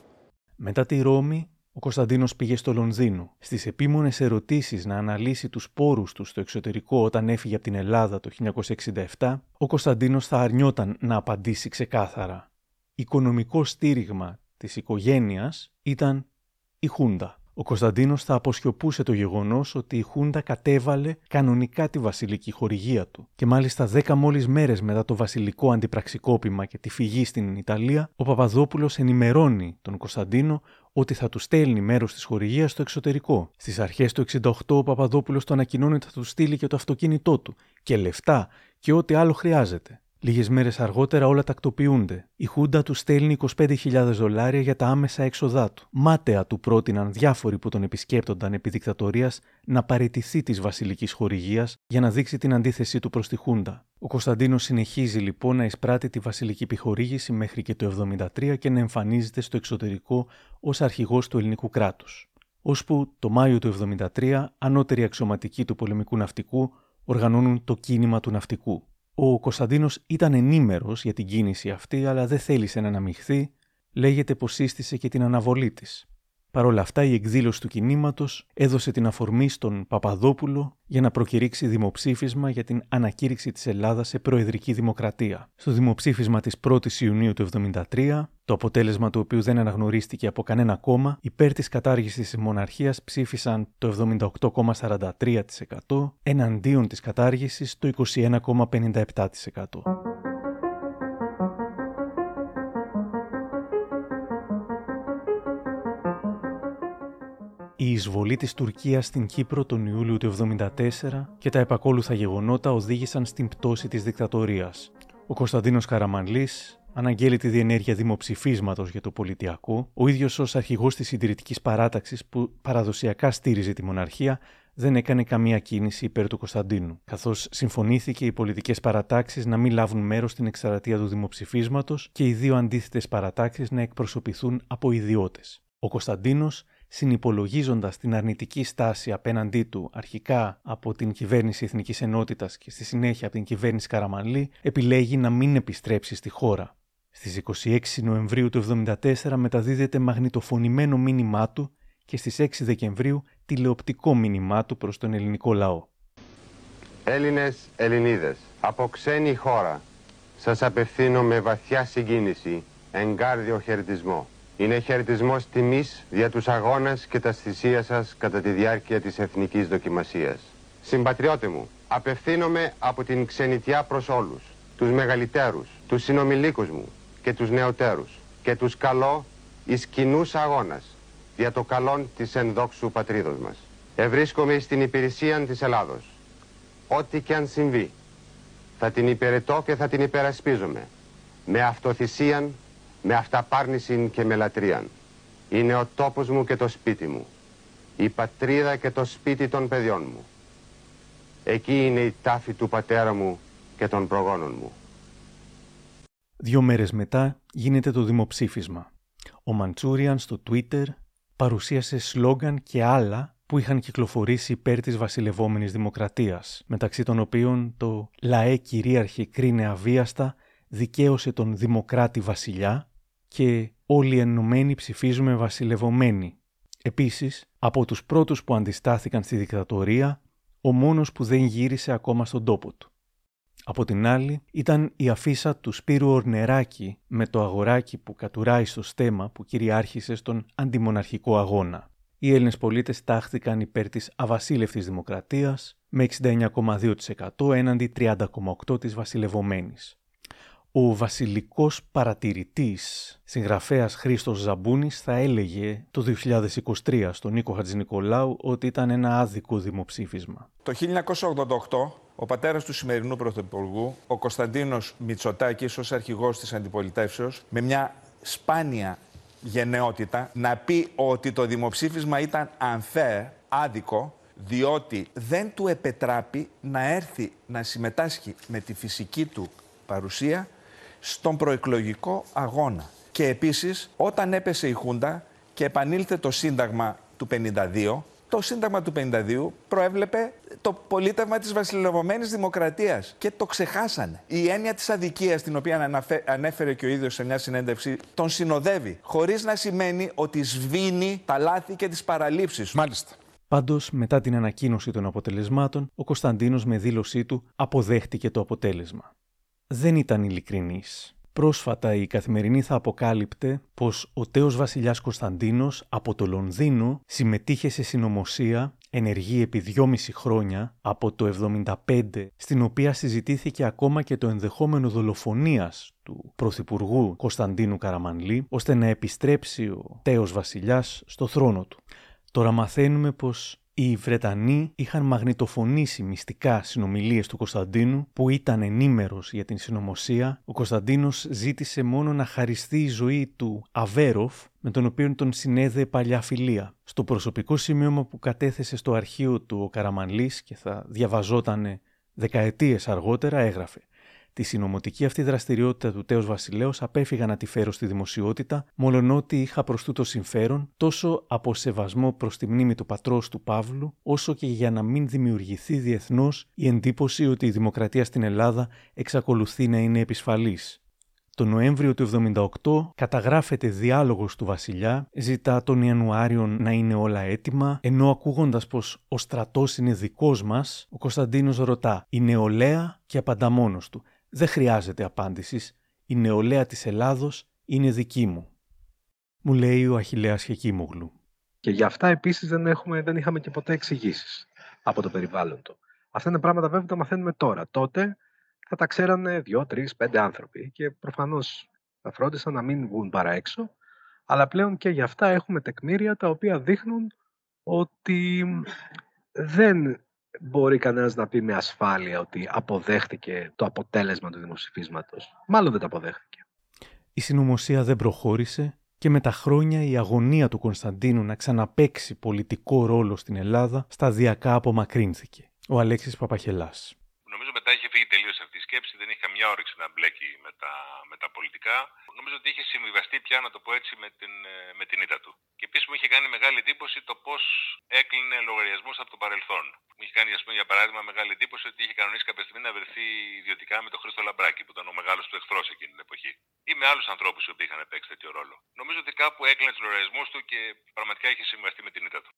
Μετά τη Ρώμη, ο Κωνσταντίνος πήγε στο Λονδίνο. Στις επίμονες ερωτήσεις να αναλύσει τους πόρους του στο εξωτερικό όταν έφυγε από την Ελλάδα το 1967, ο Κωνσταντίνος θα αρνιόταν να απαντήσει ξεκάθαρα οικονομικό στήριγμα της οικογένειας ήταν η Χούντα. Ο Κωνσταντίνος θα αποσιωπούσε το γεγονός ότι η Χούντα κατέβαλε κανονικά τη βασιλική χορηγία του και μάλιστα δέκα μόλις μέρες μετά το βασιλικό αντιπραξικόπημα και τη φυγή στην Ιταλία, ο Παπαδόπουλος ενημερώνει τον Κωνσταντίνο ότι θα του στέλνει μέρος της χορηγίας στο εξωτερικό. Στις αρχές του 68 ο Παπαδόπουλος το ανακοινώνει ότι θα του στείλει και το αυτοκίνητό του και λεφτά και ό,τι άλλο χρειάζεται. Λίγες μέρες αργότερα όλα τακτοποιούνται. Η Χούντα του στέλνει 25.000 δολάρια για τα άμεσα έξοδά του. Μάταια του πρότειναν διάφοροι που τον επισκέπτονταν επί δικτατορίας να παραιτηθεί της βασιλικής χορηγίας για να δείξει την αντίθεσή του προς τη Χούντα. Ο Κωνσταντίνος συνεχίζει λοιπόν να εισπράττει τη βασιλική επιχορήγηση μέχρι και το 1973 και να εμφανίζεται στο εξωτερικό ως αρχηγός του ελληνικού κράτους. Ώσπου το Μάιο του 1973 ανώτεροι αξιωματικοί του πολεμικού ναυτικού οργανώνουν το κίνημα του ναυτικού. Ο Κωνσταντίνος ήταν ενήμερος για την κίνηση αυτή, αλλά δεν θέλησε να αναμειχθεί, λέγεται πως σύστησε και την αναβολή της. Παρ' όλα αυτά, η εκδήλωση του κινήματος έδωσε την αφορμή στον Παπαδόπουλο για να προκηρύξει δημοψήφισμα για την ανακήρυξη της Ελλάδας σε προεδρική δημοκρατία. Στο δημοψήφισμα της 1η Ιουνίου του 1973, το αποτέλεσμα του οποίου δεν αναγνωρίστηκε από κανένα κόμμα, υπέρ της κατάργησης της μοναρχίας ψήφισαν το 78,43%, εναντίον της κατάργησης το 21,57%. Εισβολή της Τουρκίας στην Κύπρο τον Ιούλιο του 1974 και τα επακόλουθα γεγονότα οδήγησαν στην πτώση της δικτατορίας. Ο Κωνσταντίνος Καραμανλής αναγγέλει τη διενέργεια δημοψηφίσματος για το πολιτιακό, ο ίδιος ως αρχηγός της συντηρητικής παράταξης που παραδοσιακά στήριζε τη μοναρχία, δεν έκανε καμία κίνηση υπέρ του Κωνσταντίνου, καθώς συμφωνήθηκε οι πολιτικές παρατάξεις να μην λάβουν μέρος στην εκστρατεία του δημοψηφίσματος και οι δύο αντίθετες παρατάξεις να εκπροσωπηθούν από ιδιώτες. Ο Κωνσταντίνος συνυπολογίζοντας την αρνητική στάση απέναντί του αρχικά από την κυβέρνηση Εθνικής Ενότητας και στη συνέχεια από την κυβέρνηση Καραμανλή, επιλέγει να μην επιστρέψει στη χώρα. Στις 26 Νοεμβρίου του 1974 μεταδίδεται μαγνητοφωνημένο μήνυμά του και στις 6 Δεκεμβρίου τηλεοπτικό μήνυμά του προς τον ελληνικό λαό. Έλληνες, Ελληνίδες, από ξένη χώρα σας απευθύνω με βαθιά συγκίνηση εγκάρδιο χαιρετισμό. Είναι χαιρετισμός τιμής για τους αγώνες και τα θυσία σας κατά τη διάρκεια της εθνικής δοκιμασίας. Συμπατριώτε μου, απευθύνομαι από την ξενιτιά προς όλους, τους μεγαλύτερους, τους συνομιλίκους μου και τους νεοτέρους και τους καλώ εις κοινούς αγώνας για το καλόν της ενδόξου πατρίδος μας. Ευρίσκομαι στην υπηρεσία της Ελλάδος. Ό,τι και αν συμβεί, θα την υπηρετώ και θα την υπερασπίζομαι. Με αυτοθυσίαν, με αυταπάρνηση και με λατρείαν. Είναι ο τόπος μου και το σπίτι μου. Η πατρίδα και το σπίτι των παιδιών μου. Εκεί είναι η τάφη του πατέρα μου και των προγόνων μου. Δύο μέρες μετά γίνεται το δημοψήφισμα. Ο Manchurian στο Twitter παρουσίασε σλόγκαν και άλλα που είχαν κυκλοφορήσει υπέρ της βασιλευόμενης δημοκρατίας, μεταξύ των οποίων το «Λαέ κυρίαρχη κρίνε αβίαστα, δικαίωσε τον δημοκράτη βασιλιά» και «Όλοι ενωμένοι ψηφίζουμε βασιλευωμένοι». Επίσης, από τους πρώτους που αντιστάθηκαν στη δικτατορία, ο μόνος που δεν γύρισε ακόμα στον τόπο του. Από την άλλη ήταν η αφίσα του Σπύρου Ορνεράκη με το αγοράκι που κατουράει στο στέμα που κυριάρχησε στον αντιμοναρχικό αγώνα. Οι Έλληνες πολίτες τάχθηκαν υπέρ της αβασίλευτης δημοκρατίας με 69,2% έναντι 30,8% της βασιλευωμένης. Ο βασιλικός παρατηρητής, συγγραφέας Χρήστος Ζαμπούνης, θα έλεγε το 2023 στον Νίκο Χατζηνικολάου ότι ήταν ένα άδικο δημοψήφισμα. Το 1988 ο πατέρας του σημερινού Πρωθυπουργού, ο Κωνσταντίνος Μητσοτάκης, ως αρχηγός της αντιπολιτεύσεως, με μια σπάνια γενναιότητα, να πει ότι το δημοψήφισμα ήταν unfair, άδικο, διότι δεν του επετράπει να έρθει να συμμετάσχει με τη φυσική του παρουσία στον προεκλογικό αγώνα. Και επίσης, όταν έπεσε η Χούντα και επανήλθε το Σύνταγμα του 52, το Σύνταγμα του 52 προέβλεπε το πολίτευμα της βασιλευωμένης δημοκρατίας και το ξεχάσανε. Η έννοια της αδικίας, την οποία ανέφερε και ο ίδιος σε μια συνέντευξη, τον συνοδεύει, χωρίς να σημαίνει ότι σβήνει τα λάθη και τις παραλήψεις. Μάλιστα. Πάντως, μετά την ανακοίνωση των αποτελεσμάτων, ο Κωνσταντίνος με δήλωσή του αποδέχτηκε το αποτέλεσμα. Δεν ήταν ειλικρινής. Πρόσφατα η Καθημερινή θα αποκάλυπτε πως ο τέος βασιλιάς Κωνσταντίνος από το Λονδίνο συμμετείχε σε συνωμοσία ενεργή επί δυόμιση χρόνια από το 1975 στην οποία συζητήθηκε ακόμα και το ενδεχόμενο δολοφονίας του Πρωθυπουργού Κωνσταντίνου Καραμανλή ώστε να επιστρέψει ο τέος βασιλιάς στο θρόνο του. Τώρα μαθαίνουμε πως οι Βρετανοί είχαν μαγνητοφωνήσει μυστικά συνομιλίες του Κωνσταντίνου που ήταν ενήμερος για την συνωμοσία. Ο Κωνσταντίνος ζήτησε μόνο να χαριστεί η ζωή του Αβέροφ, με τον οποίο τον συνέδεε παλιά φιλία. Στο προσωπικό σημείωμα που κατέθεσε στο αρχείο του ο Καραμανλής και θα διαβαζόταν δεκαετίες αργότερα έγραφε Τη συνωμοτική αυτή δραστηριότητα του τέος βασιλέως απέφυγα να τη φέρω στη δημοσιότητα, μολονότι είχα προς τούτο συμφέρον τόσο από σεβασμό προς τη μνήμη του πατρός του Παύλου, όσο και για να μην δημιουργηθεί διεθνώς η εντύπωση ότι η δημοκρατία στην Ελλάδα εξακολουθεί να είναι επισφαλής. Το Νοέμβριο του 1978 καταγράφεται διάλογος του βασιλιά, ζητά τον Ιανουάριο να είναι όλα έτοιμα, ενώ ακούγοντας πως ο στρατός είναι δικός μας, ο Κωνσταντίνος ρωτά «Η νεολαία» και απαντά μόνος του δεν χρειάζεται απάντησης. Η νεολαία της Ελλάδος είναι δική μου. Μου λέει ο Αχιλέας Χεκίμουγλου. Και για αυτά επίσης δεν, έχουμε, δεν είχαμε και ποτέ εξηγήσεις από το περιβάλλον του. Αυτά είναι πράγματα βέβαια που τα μαθαίνουμε τώρα. Τότε θα τα ξέρανε δύο, τρεις, πέντε άνθρωποι και προφανώς θα φρόντισαν να μην βγουν παρά έξω. Αλλά πλέον και για αυτά έχουμε τεκμήρια τα οποία δείχνουν ότι δεν μπορεί κανένας να πει με ασφάλεια ότι αποδέχτηκε το αποτέλεσμα του δημοψηφίσματος. Μάλλον δεν το αποδέχτηκε. Η συνωμοσία δεν προχώρησε και με τα χρόνια η αγωνία του Κωνσταντίνου να ξαναπέξει πολιτικό ρόλο στην Ελλάδα σταδιακά απομακρύνθηκε. Ο Αλέξης Παπαχελάς. Νομίζω μετά είχε φύγει τελείως αυτή η σκέψη, δεν είχε καμιά όρεξη να μπλέκει με τα, με τα πολιτικά. Νομίζω ότι είχε συμβιβαστεί πια, να το πω έτσι, με την, με την ήττα του. Και επίσης μου είχε κάνει μεγάλη εντύπωση το πώς έκλεινε λογαριασμού από το παρελθόν. Μου είχε κάνει, ας πούμε, για παράδειγμα, μεγάλη εντύπωση ότι είχε κανονίσει κάποια στιγμή να βρεθεί ιδιωτικά με τον Χρήστο Λαμπράκη, που ήταν ο μεγάλος του εχθρός εκείνη την εποχή. ή με άλλους ανθρώπους οι οποίοι είχαν παίξει τέτοιο ρόλο. Νομίζω ότι κάπου έκλεινε τους λογαριασμούς του και πραγματικά είχε συμβαστεί με την ήττα του.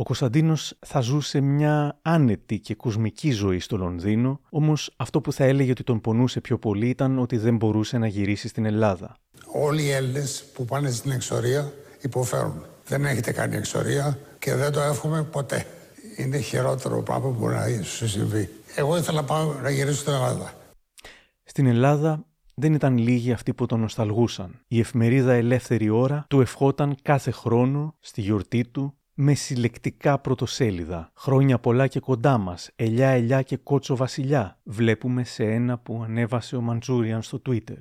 Ο Κωνσταντίνος θα ζούσε μια άνετη και κοσμική ζωή στο Λονδίνο, όμως αυτό που θα έλεγε ότι τον πονούσε πιο πολύ ήταν ότι δεν μπορούσε να γυρίσει στην Ελλάδα. Όλοι οι Έλληνες που πάνε στην εξορία υποφέρουν. Δεν έχετε κάνει εξορία και δεν το εύχομαι ποτέ. Είναι χειρότερο πράγμα που μπορεί να σου συμβεί. Εγώ ήθελα να πάω να γυρίσω στην Ελλάδα. Στην Ελλάδα δεν ήταν λίγοι αυτοί που τον νοσταλγούσαν. Η εφημερίδα Ελεύθερη Ώρα του ευχόταν κάθε χρόνο στη γιορτή του με συλλεκτικά πρωτοσέλιδα. Χρόνια πολλά και κοντά μας. Ελιά, ελιά και κότσο βασιλιά. Βλέπουμε σε ένα που ανέβασε ο Μαντζούριαν στο Twitter.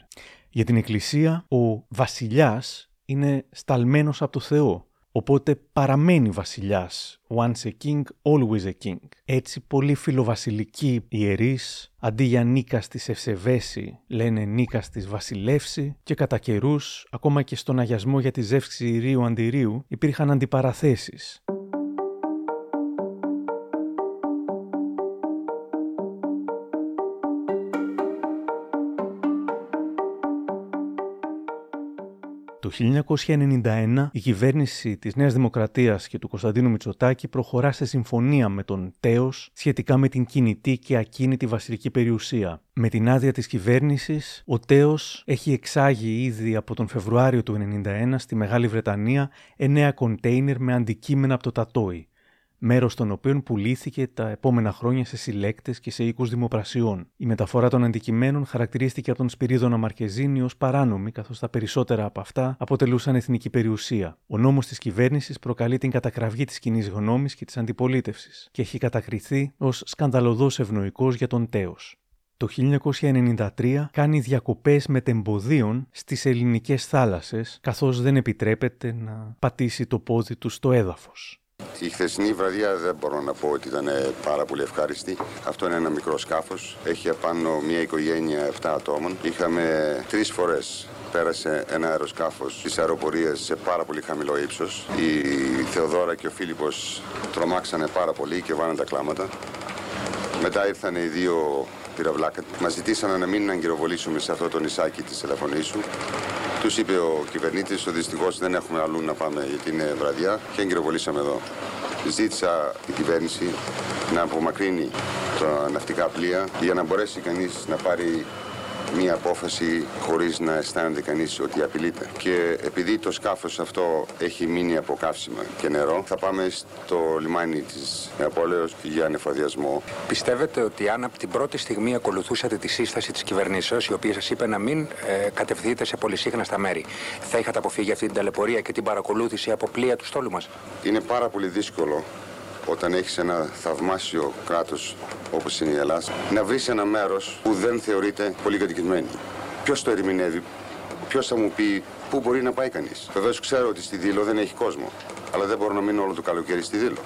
Για την Εκκλησία, ο βασιλιάς είναι σταλμένος από το Θεό. Οπότε παραμένει βασιλιάς. Once a king, always a king. Έτσι πολλοί φιλοβασιλικοί ιερείς, αντί για νίκας της ευσεβέση, λένε νίκας της βασιλεύση και κατά καιρούς, ακόμα και στον αγιασμό για τη ζεύξη Ηρίου Αντιρίου, υπήρχαν αντιπαραθέσεις. Το 1991 η κυβέρνηση της Νέας Δημοκρατίας και του Κωνσταντίνου Μητσοτάκη προχωρά σε συμφωνία με τον Τέος σχετικά με την κινητή και ακίνητη βασιλική περιουσία. Με την άδεια της κυβέρνησης, ο Τέος έχει εξάγει ήδη από τον Φεβρουάριο του 1991 στη Μεγάλη Βρετανία εννέα κοντέινερ με αντικείμενα από το Τατόι μέρος των οποίων πουλήθηκε τα επόμενα χρόνια σε συλλέκτες και σε οίκους δημοπρασιών. Η μεταφορά των αντικειμένων χαρακτηρίστηκε από τον Σπυρίδωνα Μαρκεζίνη ως παράνομη, καθώς τα περισσότερα από αυτά αποτελούσαν εθνική περιουσία. Ο νόμος της κυβέρνησης προκαλεί την κατακραυγή της κοινή γνώμης και της αντιπολίτευσης και έχει κατακριθεί ως σκανδαλωδός ευνοϊκός για τον Τέος. Το 1993 κάνει διακοπές μετεμποδίων στις ελληνικές θάλασσες, καθώς δεν επιτρέπεται να πατήσει το πόδι του στο έδαφος. Η χθεσινή βραδιά δεν μπορώ να πω ότι ήταν ε, πάρα πολύ ευχάριστη. Αυτό είναι ένα μικρό σκάφος. Έχει απάνω μια οικογένεια 7 ατόμων. Είχαμε τρεις φορές πέρασε ένα αεροσκάφος της αεροπορίας σε πάρα πολύ χαμηλό ύψος. Η Θεοδόρα και ο Φίλιππος τρομάξανε πάρα πολύ και βάλανε τα κλάματα. Μετά ήρθαν οι δύο πυραυλάκα. Μας ζητήσανε να μην αγκυροβολήσουμε σε αυτό το νησάκι της Ελαφωνήσου. Τους είπε ο κυβερνήτης ότι δυστυχώς δεν έχουμε αλλού να πάμε για την βραδιά και εγκυροβολήσαμε εδώ. Ζήτησα η κυβέρνηση να απομακρύνει τα ναυτικά πλοία για να μπορέσει κανείς να πάρει μία απόφαση χωρίς να αισθάνεται κανείς ότι απειλείται. Και επειδή το σκάφος αυτό έχει μείνει από καύσιμα και νερό, θα πάμε στο λιμάνι της Νεαπόλεως για ανεφοδιασμό. Πιστεύετε ότι αν από την πρώτη στιγμή ακολουθούσατε τη σύσταση της κυβερνήσεως, η οποία σας είπε να μην ε, κατευθείτε σε πολυσύχναστα μέρη, θα είχατε αποφύγει αυτή την ταλαιπωρία και την παρακολούθηση από πλοία του στόλου μας; Είναι πάρα πολύ δύσκολο όταν έχεις ένα θαυμάσιο κράτος όπως είναι η Ελλάδα, να βρεις ένα μέρος που δεν θεωρείται πολύ κατοικημένη. Ποιος το ερμηνεύει, ποιος θα μου πει πού μπορεί να πάει κανείς; Βεβαίως ξέρω ότι στη Δήλο δεν έχει κόσμο, αλλά δεν μπορώ να μείνω όλο το καλοκαίρι στη Δήλο.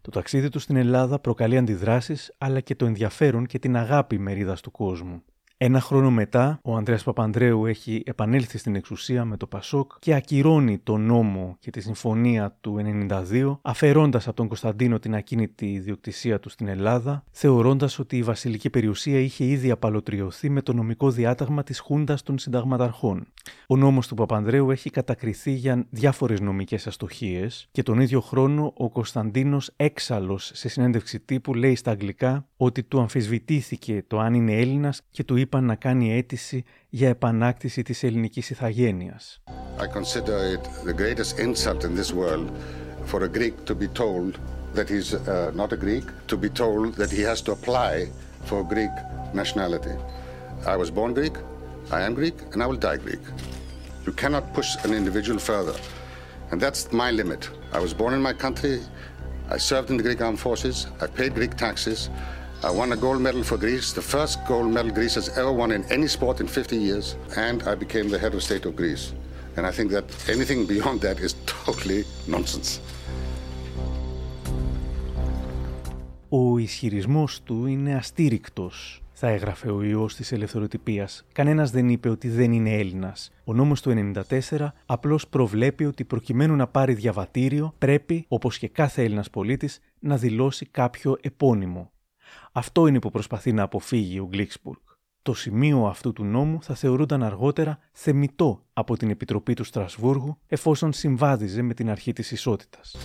Το ταξίδι του στην Ελλάδα προκαλεί αντιδράσεις, αλλά και το ενδιαφέρον και την αγάπη μερίδας του κόσμου. Ένα χρόνο μετά, ο Ανδρέας Παπανδρέου έχει επανέλθει στην εξουσία με το Πασόκ και ακυρώνει τον νόμο και τη συμφωνία του 92, αφαιρώντας από τον Κωνσταντίνο την ακίνητη ιδιοκτησία του στην Ελλάδα, θεωρώντας ότι η βασιλική περιουσία είχε ήδη απαλωτριωθεί με το νομικό διάταγμα της Χούντας των Συνταγματαρχών. Ο νόμος του Παπανδρέου έχει κατακριθεί για διάφορες νομικές αστοχίες και τον ίδιο χρόνο ο Κωνσταντίνος έξαλλος σε συνέντευξη τύπου λέει στα αγγλικά ότι του αμφισβητήθηκε το αν είναι Έλληνας και του είπαν να κάνει αίτηση για επανάκτηση της ελληνικής ηθαγένειας. I consider it the greatest insult in this world for a Greek to be told that he's uh, not a Greek, to be told that he has to apply for Greek nationality. I was born Greek, I am Greek, and I will die Greek. You cannot push an individual further. And that's my limit. I was born in my country, I served in the Greek armed forces, I paid Greek taxes, I won a gold medal for Greece, the first gold medal Greece has ever won in any sport in 50 years, and I became the head of state of Greece. And I think that anything beyond that is totally nonsense. Ο ισχυρισμός του είναι αστήρικτος, θα έγραφε ο ιός της ελευθεροτυπίας. Κανένας δεν είπε ότι δεν είναι Έλληνας. Ο νόμος του 94 απλώς προβλέπει ότι προκειμένου να πάρει διαβατήριο πρέπει, όπως και κάθε Έλληνας πολίτης, να δηλώσει κάποιο επώνυμο. Αυτό είναι που προσπαθεί να αποφύγει ο Γκλίξπουργκ. Το σημείο αυτού του νόμου θα θεωρούνταν αργότερα θεμητό από την Επιτροπή του Στρασβούργου εφόσον συμβάδιζε με την αρχή της ισότητας.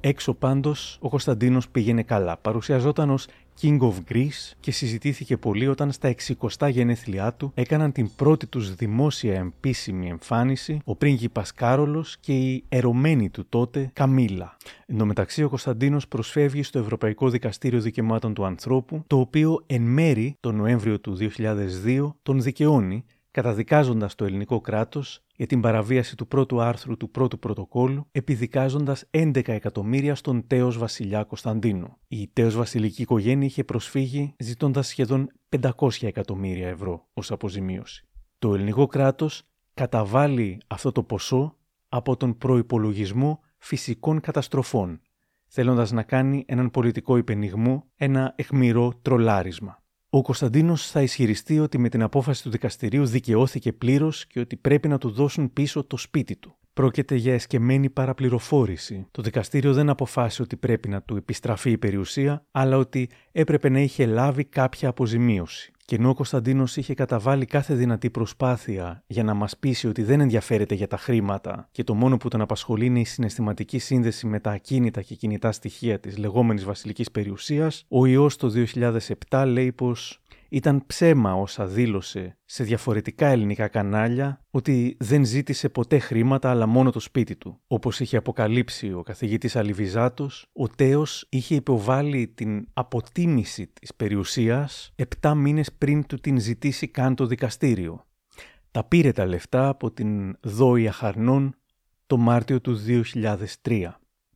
Έξω πάντως ο Κωνσταντίνος πήγαινε καλά. Παρουσιαζόταν ως King of Greece και συζητήθηκε πολύ όταν στα 60 γενέθλιά του έκαναν την πρώτη τους δημόσια επίσημη εμφάνιση ο πρίγκιπας Κάρολος και η ερωμένη του τότε Καμίλα. Εν τω μεταξύ ο Κωνσταντίνος προσφεύγει στο Ευρωπαϊκό Δικαστήριο Δικαιωμάτων του Ανθρώπου, το οποίο εν μέρη τον Νοέμβριο του 2002 τον δικαιώνει καταδικάζοντας το ελληνικό κράτος για την παραβίαση του πρώτου άρθρου του πρώτου πρωτοκόλου, επιδικάζοντας 11 εκατομμύρια στον τέος βασιλιά Κωνσταντίνου. Η τέος βασιλική οικογένεια είχε προσφύγει ζητώντας σχεδόν 500 εκατομμύρια ευρώ ως αποζημίωση. Το ελληνικό κράτος καταβάλει αυτό το ποσό από τον προϋπολογισμό φυσικών καταστροφών, θέλοντας να κάνει έναν πολιτικό υπενιγμό, ένα εχμηρό τρολάρισμα. Ο Κωνσταντίνος θα ισχυριστεί ότι με την απόφαση του δικαστηρίου δικαιώθηκε πλήρως και ότι πρέπει να του δώσουν πίσω το σπίτι του. Πρόκειται για εσκεμμένη παραπληροφόρηση. Το δικαστήριο δεν αποφάσισε ότι πρέπει να του επιστραφεί η περιουσία, αλλά ότι έπρεπε να είχε λάβει κάποια αποζημίωση. Και ενώ ο Κωνσταντίνος είχε καταβάλει κάθε δυνατή προσπάθεια για να μας πείσει ότι δεν ενδιαφέρεται για τα χρήματα και το μόνο που τον απασχολεί είναι η συναισθηματική σύνδεση με τα ακίνητα και κινητά στοιχεία της λεγόμενης βασιλικής περιουσίας, ο ιός το 2007 λέει πως ήταν ψέμα όσα δήλωσε σε διαφορετικά ελληνικά κανάλια ότι δεν ζήτησε ποτέ χρήματα αλλά μόνο το σπίτι του. Όπως είχε αποκαλύψει ο καθηγητής Αλιβιζάτος, ο Τέος είχε υποβάλει την αποτίμηση της περιουσίας 7 μήνες πριν του την ζητήσει καν το δικαστήριο. Τα πήρε τα λεφτά από την Δόη Αχαρνών το Μάρτιο του 2003.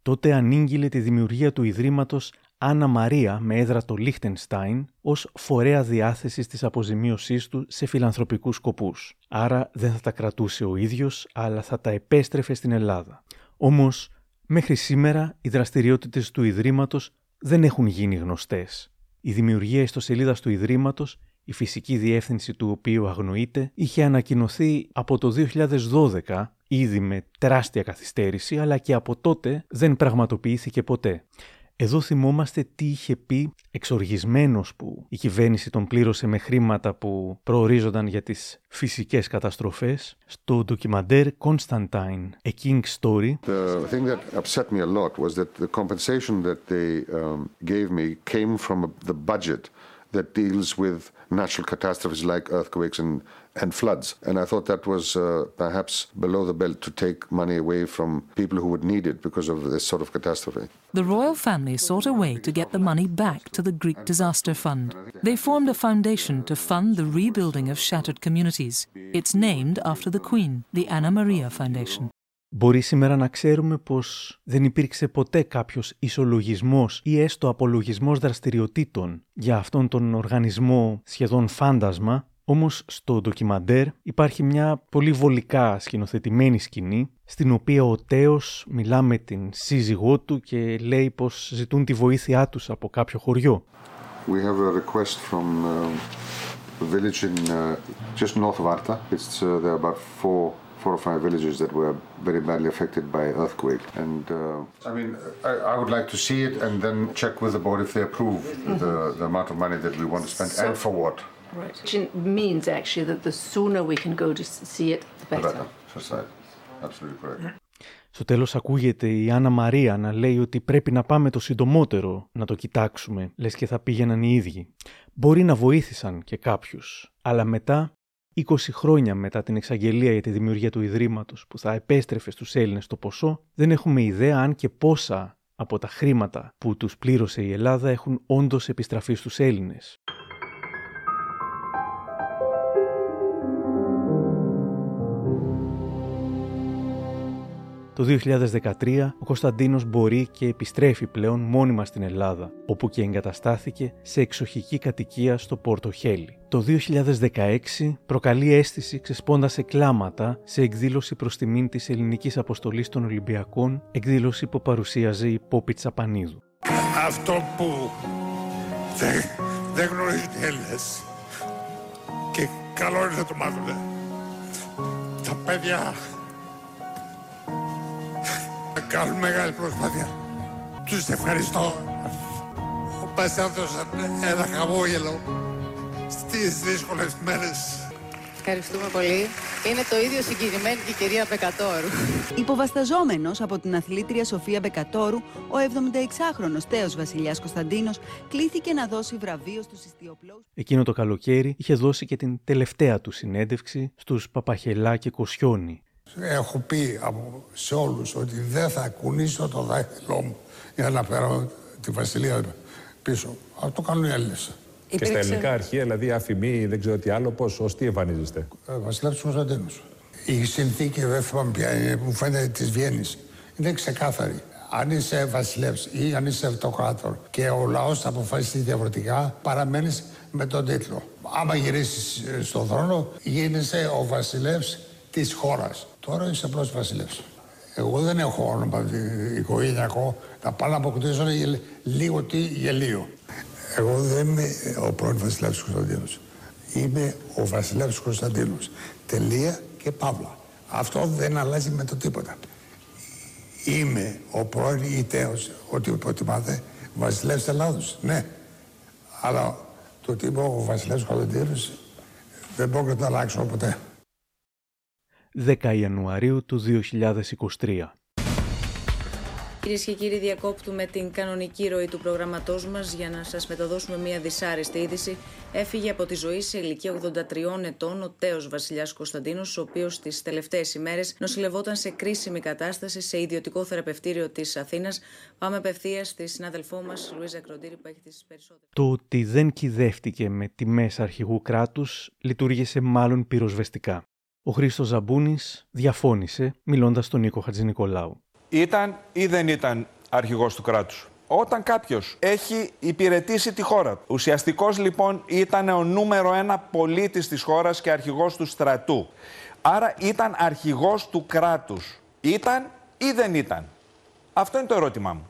Τότε ανήγγειλε τη δημιουργία του Ιδρύματος Άννα Μαρία με έδρα το Λίχτενστάιν ως φορέα διάθεσης της αποζημίωσής του σε φιλανθρωπικούς σκοπούς. Άρα δεν θα τα κρατούσε ο ίδιος, αλλά θα τα επέστρεφε στην Ελλάδα. Όμως, μέχρι σήμερα οι δραστηριότητες του Ιδρύματος δεν έχουν γίνει γνωστές. Η δημιουργία ιστοσελίδας του Ιδρύματος, η φυσική διεύθυνση του οποίου αγνοείται, είχε ανακοινωθεί από το 2012 ήδη με τεράστια καθυστέρηση, αλλά και από τότε δεν πραγματοποιήθηκε ποτέ. Εδώ θυμόμαστε τι είχε πει εξοργισμένος που η κυβέρνηση τον πλήρωσε με χρήματα που προορίζονταν για τις φυσικές καταστροφές στο ντοκιμαντέρ Constantine, A King's Story. The thing that upset me a lot was that the compensation that they um, gave me came from the budget that deals with natural catastrophes like earthquakes and and floods. And I thought that was uh, perhaps below the belt to take money away from people who would need it because of this sort of catastrophe. The royal family sought a way to get the money back to the Greek Disaster Fund. They formed a foundation to fund the rebuilding of shattered communities. It's named after the Queen, the Anna Maria Foundation. Μπορεί σήμερα να ξέρουμε πως δεν υπήρξε ποτέ κάποιος ισολογισμός ή έστω απολογισμός δραστηριοτήτων για αυτόν τον οργανισμό σχεδόν φάντασμα όμως στο ντοκιμαντέρ υπάρχει μια πολύ βολικά σκηνοθετημένη σκηνή στην οποία ο Τέος μιλά με την σύζυγό του και λέει πως ζητούν τη βοήθειά τους από κάποιο χωριό. We have a request from uh, a village in uh, just north of Arta. It's uh, there are about four four or five villages that were very badly affected by earthquake. And uh, I mean, I, I would like to see it and then check with the board if they approve the, the amount of money that we want to spend and for what. Right. Which means actually that the sooner we can go to see it, the better. Society. Absolutely correct. Στο τέλος ακούγεται η Άννα Μαρία να λέει ότι πρέπει να πάμε το συντομότερο να το κοιτάξουμε, λες και θα πήγαιναν οι ίδιοι. Μπορεί να βοήθησαν και κάποιους, αλλά μετά 20 χρόνια μετά την εξαγγελία για τη δημιουργία του Ιδρύματος που θα επέστρεφε στους Έλληνες το ποσό, δεν έχουμε ιδέα αν και πόσα από τα χρήματα που τους πλήρωσε η Ελλάδα έχουν όντως επιστραφεί στους Έλληνες. Το 2013 ο Κωνσταντίνος μπορεί και επιστρέφει πλέον μόνιμα στην Ελλάδα, όπου και εγκαταστάθηκε σε εξοχική κατοικία στο Πόρτο Χέλι. Το 2016 προκαλεί αίσθηση ξεσπώντας σε κλάματα σε εκδήλωση προς τιμήν της ελληνικής αποστολής των Ολυμπιακών, εκδήλωση που παρουσίαζε η Πόπη Τσαπανίδου. Αυτό που δεν, δεν γνωρίζουν οι Έλληνες και καλό είναι να το μάθουν. Τα παιδιά κάνουν μεγάλη προσπάθεια. Τους ευχαριστώ. Ο μας έδωσαν ένα χαμόγελο στις δύσκολες μέρες. Ευχαριστούμε πολύ. Είναι το ίδιο συγκινημένη και η κυρία Μπεκατόρου. Υποβασταζόμενος από την αθλήτρια Σοφία Μπεκατόρου, ο 76χρονος τέος Βασιλιάς Κωνσταντίνος κλήθηκε να δώσει βραβείο στους ιστιοπλώους. Εκείνο το καλοκαίρι είχε δώσει και την τελευταία του συνέντευξη στους Παπαχελά και Κοσιόνι. Έχω πει από, σε όλους ότι δεν θα κουνήσω το δάχτυλό μου για να φέρω τη Βασιλεία πίσω. Αυτό το κάνουν οι Έλληνες. Και στα ελληνικά αρχεία, δηλαδή αφημί, δεν ξέρω τι άλλο, πώς, ως τι εμφανίζεστε; Ε, Βασιλεύς Κωνσταντίνος. Η συνθήκη, δεν θυμάμαι ποια είναι, μου φαίνεται της Βιέννης. Είναι ξεκάθαρη. Αν είσαι βασιλεύς ή αν είσαι αυτοκράτορ και ο λαός θα αποφασίσει διαφορετικά, παραμένεις με τον τίτλο. Άμα γυρίσεις ε, στον θρόνο, γίνεσαι ο βασιλεύς της χώρας. Τώρα είσαι απλώς βασιλεύς. Εγώ δεν έχω όνομα οικογενειακό, να πάω να αποκτήσω λίγο τι γελίο. Εγώ δεν είμαι ο πρώην Βασιλεύς Κωνσταντίνος. Είμαι ο Βασιλεύς Κωνσταντίνος. Τελεία και παύλα. Αυτό δεν αλλάζει με το τίποτα. Είμαι ο πρώην ητέος, ό,τι υποτιμάτε, Βασιλεύς Ελλάδος. Ναι. Αλλά το ότι είμαι ο Βασιλεύς Κωνσταντίνος δεν μπορώ να το αλλάξω ποτέ. 10 Ιανουαρίου του 2023. Κυρίες και κύριοι, διακόπτουμε την κανονική ροή του προγραμματό μας για να σας μεταδώσουμε μια δυσάρεστη είδηση. Έφυγε από τη ζωή σε ηλικία 83 ετών ο τέος Βασιλιάς Κωνσταντίνος, ο οποίος τις τελευταίες ημέρες νοσηλευόταν σε κρίσιμη κατάσταση σε ιδιωτικό θεραπευτήριο της Αθήνας. Πάμε απευθείας στη συνάδελφό μας, Λουίζα Κροντήρη, που έχει τις περισσότερες. Το ότι δεν κυδεύτηκε με τιμές αρχηγού κράτους λειτουργήσε μάλλον πυροσβεστικά. Ο Χρήστος Ζαμπούνης διαφώνησε, μιλώντας στον Νίκο Χατζηνικολάου ήταν ή δεν ήταν αρχηγός του κράτους; Όταν κάποιος έχει υπηρετήσει τη χώρα, ουσιαστικός λοιπόν ήταν ο νούμερο ένα πολίτης της χώρας και αρχηγός του στρατού. Άρα ήταν αρχηγός του κράτους. Ήταν ή δεν ήταν; Αυτό είναι το ερώτημά μου.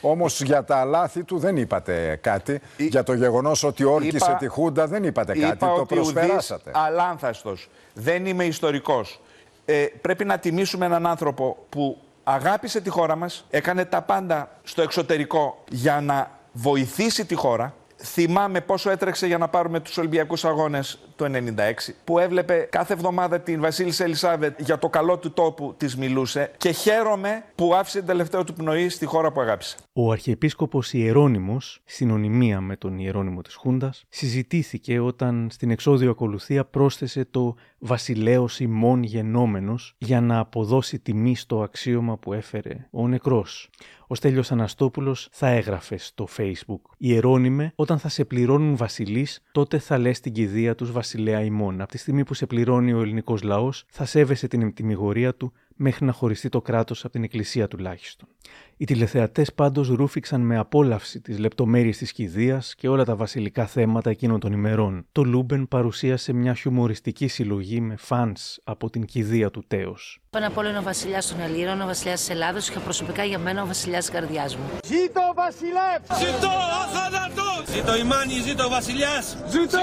Όμως για τα λάθη του δεν είπατε κάτι. Για το γεγονός ότι όρκησε τη Χούντα δεν είπατε κάτι. Είπα το ότι προσπεράσατε. Αλάνθαστος. Δεν είμαι ιστορικός. Ε, πρέπει να τιμήσουμε έναν άνθρωπο που αγάπησε τη χώρα μας, έκανε τα πάντα στο εξωτερικό για να βοηθήσει τη χώρα. Θυμάμαι πόσο έτρεξε για να πάρουμε τους Ολυμπιακούς Αγώνες το 1996, που έβλεπε κάθε εβδομάδα την Βασίλισσα Ελισάβετ για το καλό του τόπου της μιλούσε και χαίρομαι που άφησε την τελευταία του πνοή στη χώρα που αγάπησε. Ο Αρχιεπίσκοπος Ιερώνυμος, συνωνυμία με τον Ιερώνυμο της Χούντας, συζητήθηκε όταν στην εξόδιο ακολουθία πρόσθεσε το «βασιλέος ημών γενόμενος» για να αποδώσει τιμή στο αξίωμα που έφερε ο νεκρός. Ο Στέλιος Αναστόπουλος θα έγραφε στο Facebook «Ιερώνυμε, όταν θα σε πληρώνουν βασιλείς, τότε θα λες την κηδεία του βασιλέα ημών. Από τη στιγμή που σε πληρώνει ο ελληνικός λαός, θα σέβεσαι την ετυμηγορία του μέχρι να χωριστεί το κράτος από την Εκκλησία τουλάχιστον. Οι τηλεθεατές πάντως ρούφηξαν με απόλαυση τις λεπτομέρειες της κηδείας και όλα τα βασιλικά θέματα εκείνων των ημερών. Το Luben παρουσίασε μια χιουμοριστική συλλογή με fans από την κηδεία του τέως. Πάνω απ' όλο είναι ο βασιλιάς των Ελλήνων, ο βασιλιάς της Ελλάδος και προσωπικά για μένα ο βασιλιάς της καρδιάς μου. Ζήτω ο βασιλεύς! Ζήτω αθάνατο! Ζήτω η Μάνη, ζήτω ο βασιλιάς! Ζήτω!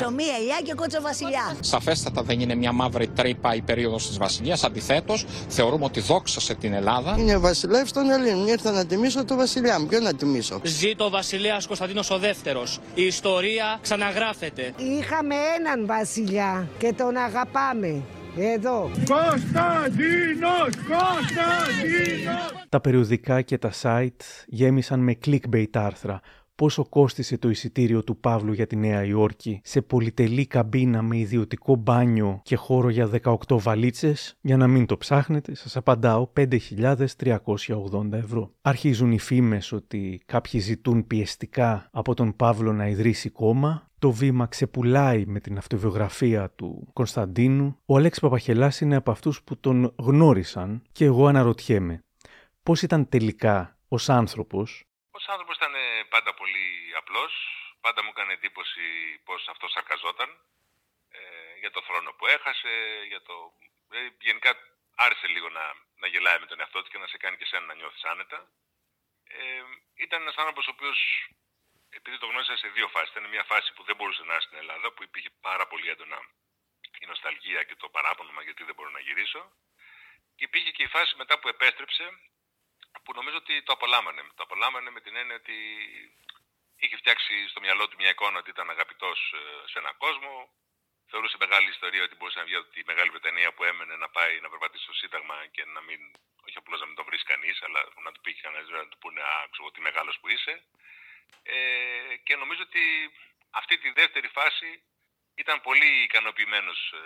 Ψωμί, ελιά και κότσο βασιλιά. Σαφέστατα δεν είναι μια μαύρη τρύπα η περίοδος της βασιλεία. Αντιθέτως, θεωρούμε ότι δόξασε την Ελλάδα. Είναι βασιλεύς των Ελλήνων. Ήρθα να τιμήσω το βασιλιά μου. Ποιο να τιμήσω; Ζήτω ο βασιλέας Κωνσταντίνος ο δεύτερος. Η ιστορία ξαναγράφεται. Είχαμε έναν βασιλιά και τον αγαπάμε. Εδώ. Κωνσταντίνος! Κωνσταντίνος! Τα περιοδικά και τα site γέμισαν με clickbait άρθρα πόσο κόστισε το εισιτήριο του Παύλου για τη Νέα Υόρκη σε πολυτελή καμπίνα με ιδιωτικό μπάνιο και χώρο για 18 βαλίτσες, για να μην το ψάχνετε, σας απαντάω 5.380 ευρώ. Αρχίζουν οι φήμες ότι κάποιοι ζητούν πιεστικά από τον Παύλο να ιδρύσει κόμμα, το βήμα ξεπουλάει με την αυτοβιογραφία του Κωνσταντίνου. Ο Αλέξης Παπαχελάς είναι από αυτούς που τον γνώρισαν και εγώ αναρωτιέμαι πώς ήταν τελικά ως άνθρωπος; Ως άνθρωπος ήταν πάντα πολύ απλός, πάντα μου έκανε εντύπωση πως αυτός σαρκαζόταν ε, για το θρόνο που έχασε, για το... Ε, γενικά άρεσε λίγο να, να γελάει με τον εαυτό του και να σε κάνει και σένα να νιώθεις άνετα. Ε, ήταν ένας άνθρωπος ο οποίος, επειδή το γνώρισα σε δύο φάσεις, ήταν μια φάση που δεν μπορούσε να είναι στην Ελλάδα, που υπήρχε πάρα πολύ έντονα η νοσταλγία και το παράπονο γιατί δεν μπορώ να γυρίσω. Και υπήρχε και η φάση μετά που επέστρεψε, που νομίζω ότι το απολάμβανε. Το απολάμβανε με την έννοια ότι είχε φτιάξει στο μυαλό του μια εικόνα ότι ήταν αγαπητός ε, σε έναν κόσμο. Θεωρούσε μεγάλη ιστορία ότι μπορούσε να βγει από τη Μεγάλη Βρετανία που έμενε να πάει να περπατήσει στο Σύνταγμα και να μην, όχι απλώς να μην τον βρεις κανείς, αλλά να του πει κανένας να του πούνε Α, ξέρω τι μεγάλος που είσαι. Ε, και νομίζω ότι αυτή τη δεύτερη φάση ήταν πολύ ικανοποιημένος ε,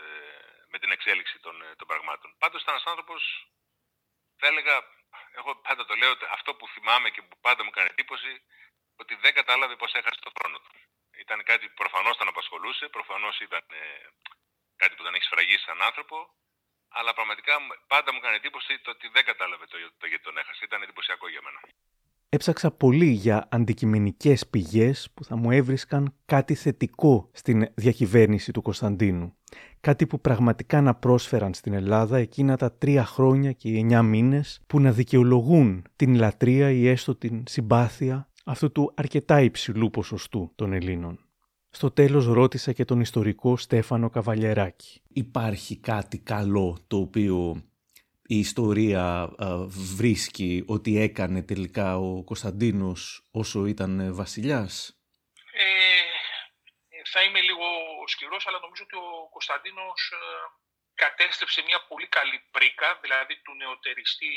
με την εξέλιξη των, ε, των πραγμάτων. Πάντως ήταν ένας άνθρωπος, θα έλεγα, εγώ πάντα το λέω, αυτό που θυμάμαι και που πάντα μου κάνει εντύπωση, ότι δεν κατάλαβε πώ έχασε το χρόνο του. Ήταν κάτι που προφανώς τον απασχολούσε, προφανώς ήταν ε, κάτι που τον έχει σφραγίσει σαν άνθρωπο, αλλά πραγματικά πάντα μου έκανε εντύπωση το ότι δεν κατάλαβε το, το γιατί τον έχασε. Ήταν εντυπωσιακό για μένα. Έψαξα πολύ για αντικειμενικές πηγές που θα μου έβρισκαν κάτι θετικό στην διακυβέρνηση του Κωνσταντίνου. Κάτι που πραγματικά να πρόσφεραν στην Ελλάδα εκείνα τα τρία χρόνια και οι εννιά μήνες που να δικαιολογούν την λατρεία ή έστω την συμπάθεια αυτού του αρκετά υψηλού ποσοστού των Ελλήνων. Στο τέλος ρώτησα και τον ιστορικό Στέφανο Καβαλιεράκη. Υπάρχει κάτι καλό το οποίο η ιστορία βρίσκει ότι έκανε τελικά ο Κωνσταντίνος όσο ήταν βασιλιάς; Ε, θα είμαι λίγο σκληρός, αλλά νομίζω ότι ο Κωνσταντίνος ε, κατέστρεψε μια πολύ καλή πρίκα, δηλαδή του νεοτεριστή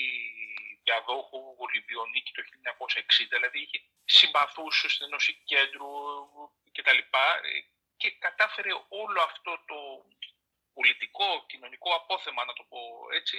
διαδόχου Ολυμπιονίκη το 1960, δηλαδή είχε συμπαθούς στην ενώση κέντρου κτλ. Και κατάφερε όλο αυτό το πολιτικό, κοινωνικό απόθεμα, να το πω έτσι,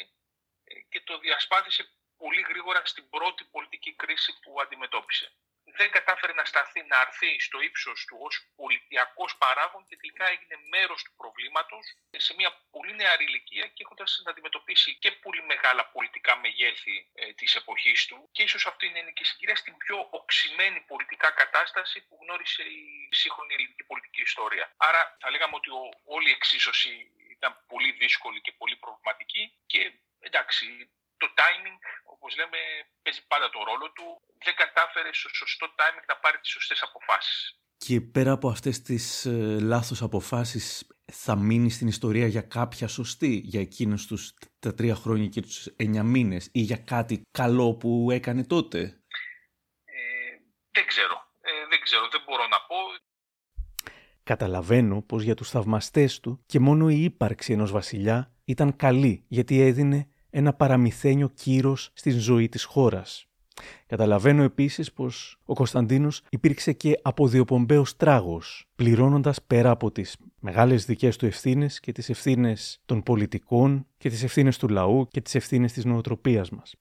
και το διασπάθησε πολύ γρήγορα στην πρώτη πολιτική κρίση που αντιμετώπισε. Δεν κατάφερε να σταθεί, να αρθεί στο ύψος του ως πολιτιακός παράγον και τελικά έγινε μέρος του προβλήματος σε μια πολύ νεαρή ηλικία και έχοντας να αντιμετωπίσει και πολύ μεγάλα πολιτικά μεγέθη ε, της εποχής του. Και ίσως αυτή είναι και συγκυρία στην πιο οξυμένη πολιτικά κατάσταση που γνώρισε η σύγχρονη ελληνική πολιτική ιστορία. Άρα θα λέγαμε ότι ο, όλη η εξίσωση ήταν πολύ δύσκολη και πολύ προβληματική και εντάξει, το timing, όπως λέμε, παίζει πάντα το ρόλο του. Δεν κατάφερε στο σωστό timing να πάρει τις σωστές αποφάσεις. Και πέρα από αυτές τις ε, λάθος αποφάσεις, θα μείνει στην ιστορία για κάποια σωστή, για εκείνους τους τα τρία χρόνια και τους εννιά μήνες ή για κάτι καλό που έκανε τότε; Ε, δεν ξέρω. Ε, δεν ξέρω. Δεν μπορώ να πω. Καταλαβαίνω πως για τους θαυμαστές του και μόνο η ύπαρξη ενός βασιλιά ήταν καλή γιατί έδινε ένα παραμυθένιο κύρος στην ζωή της χώρας. Καταλαβαίνω επίσης πως ο Κωνσταντίνος υπήρξε και αποδιοπομπαίος τράγος, πληρώνοντας πέρα από τις μεγάλες δικές του ευθύνες και τις ευθύνες των πολιτικών και τις ευθύνες του λαού και τις ευθύνες της νοοτροπίας μας.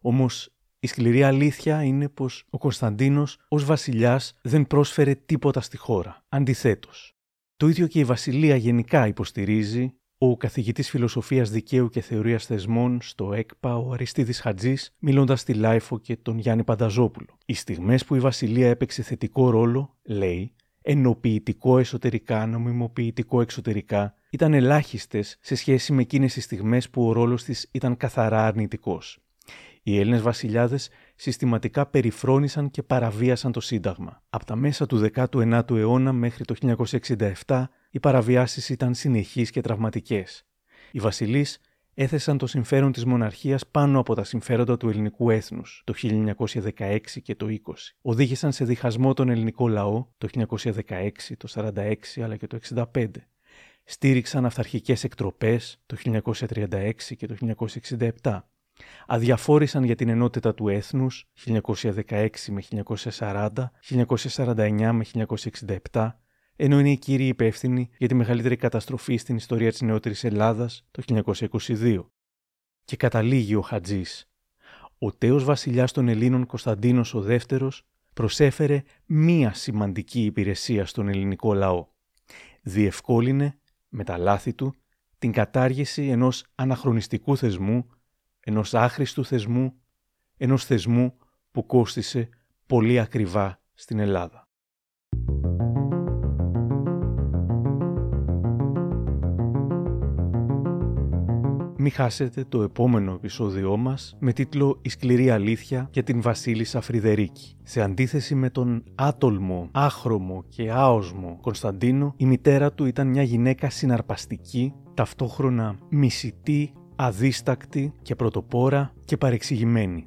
Όμως η σκληρή αλήθεια είναι πως ο Κωνσταντίνος ως βασιλιάς δεν πρόσφερε τίποτα στη χώρα. Αντιθέτως. Το ίδιο και η βασιλεία γενικά υποστηρίζει ο καθηγητής φιλοσοφίας δικαίου και θεωρίας θεσμών στο ΕΚΠΑ, ο Αριστείδης Χατζής, μιλώντας στη LiFO και τον Γιάννη Πανταζόπουλο. Οι στιγμές που η Βασιλεία έπαιξε θετικό ρόλο, λέει, ενοποιητικό εσωτερικά, νομιμοποιητικό εξωτερικά, ήταν ελάχιστες σε σχέση με εκείνες τις στιγμές που ο ρόλος της ήταν καθαρά αρνητικός. Οι Έλληνες βασιλιάδες συστηματικά περιφρόνησαν και παραβίασαν το Σύνταγμα. Από τα μέσα του 19ου αιώνα μέχρι το 1967 οι παραβιάσεις ήταν συνεχείς και τραυματικές. Οι βασιλείς έθεσαν το συμφέρον της μοναρχίας πάνω από τα συμφέροντα του ελληνικού έθνους το 1916 και το 20. Οδήγησαν σε διχασμό τον ελληνικό λαό το 1916, το 1946 αλλά και το 1965. Στήριξαν αυθαρχικές εκτροπές το 1936 και το 1967. Αδιαφόρησαν για την ενότητα του έθνους 1916 με 1940, 1949 με 1967 ενώ είναι οι κύριοι υπεύθυνοι για τη μεγαλύτερη καταστροφή στην ιστορία της νεότερης Ελλάδας το 1922. Και καταλήγει ο Χατζής. Ο τέος βασιλιάς των Ελλήνων Κωνσταντίνος ο δεύτερος προσέφερε μία σημαντική υπηρεσία στον ελληνικό λαό. Διευκόλυνε, με τα λάθη του, την κατάργηση ενός αναχρονιστικού θεσμού, ενός άχρηστου θεσμού, ενός θεσμού που κόστισε πολύ ακριβά στην Ελλάδα. Μην χάσετε το επόμενο επεισόδιό μας με τίτλο «Η σκληρή αλήθεια για την Βασίλισσα Φρυδερίκη». Σε αντίθεση με τον άτολμο, άχρωμο και άοσμο Κωνσταντίνο, η μητέρα του ήταν μια γυναίκα συναρπαστική, ταυτόχρονα μισητή, αδίστακτη και πρωτοπόρα και παρεξηγημένη.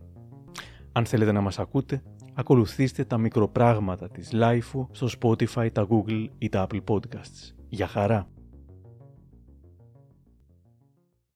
Αν θέλετε να μας ακούτε, ακολουθήστε τα μικροπράγματα της Lifeo στο Spotify, τα Google ή τα Apple Podcasts. Για χαρά!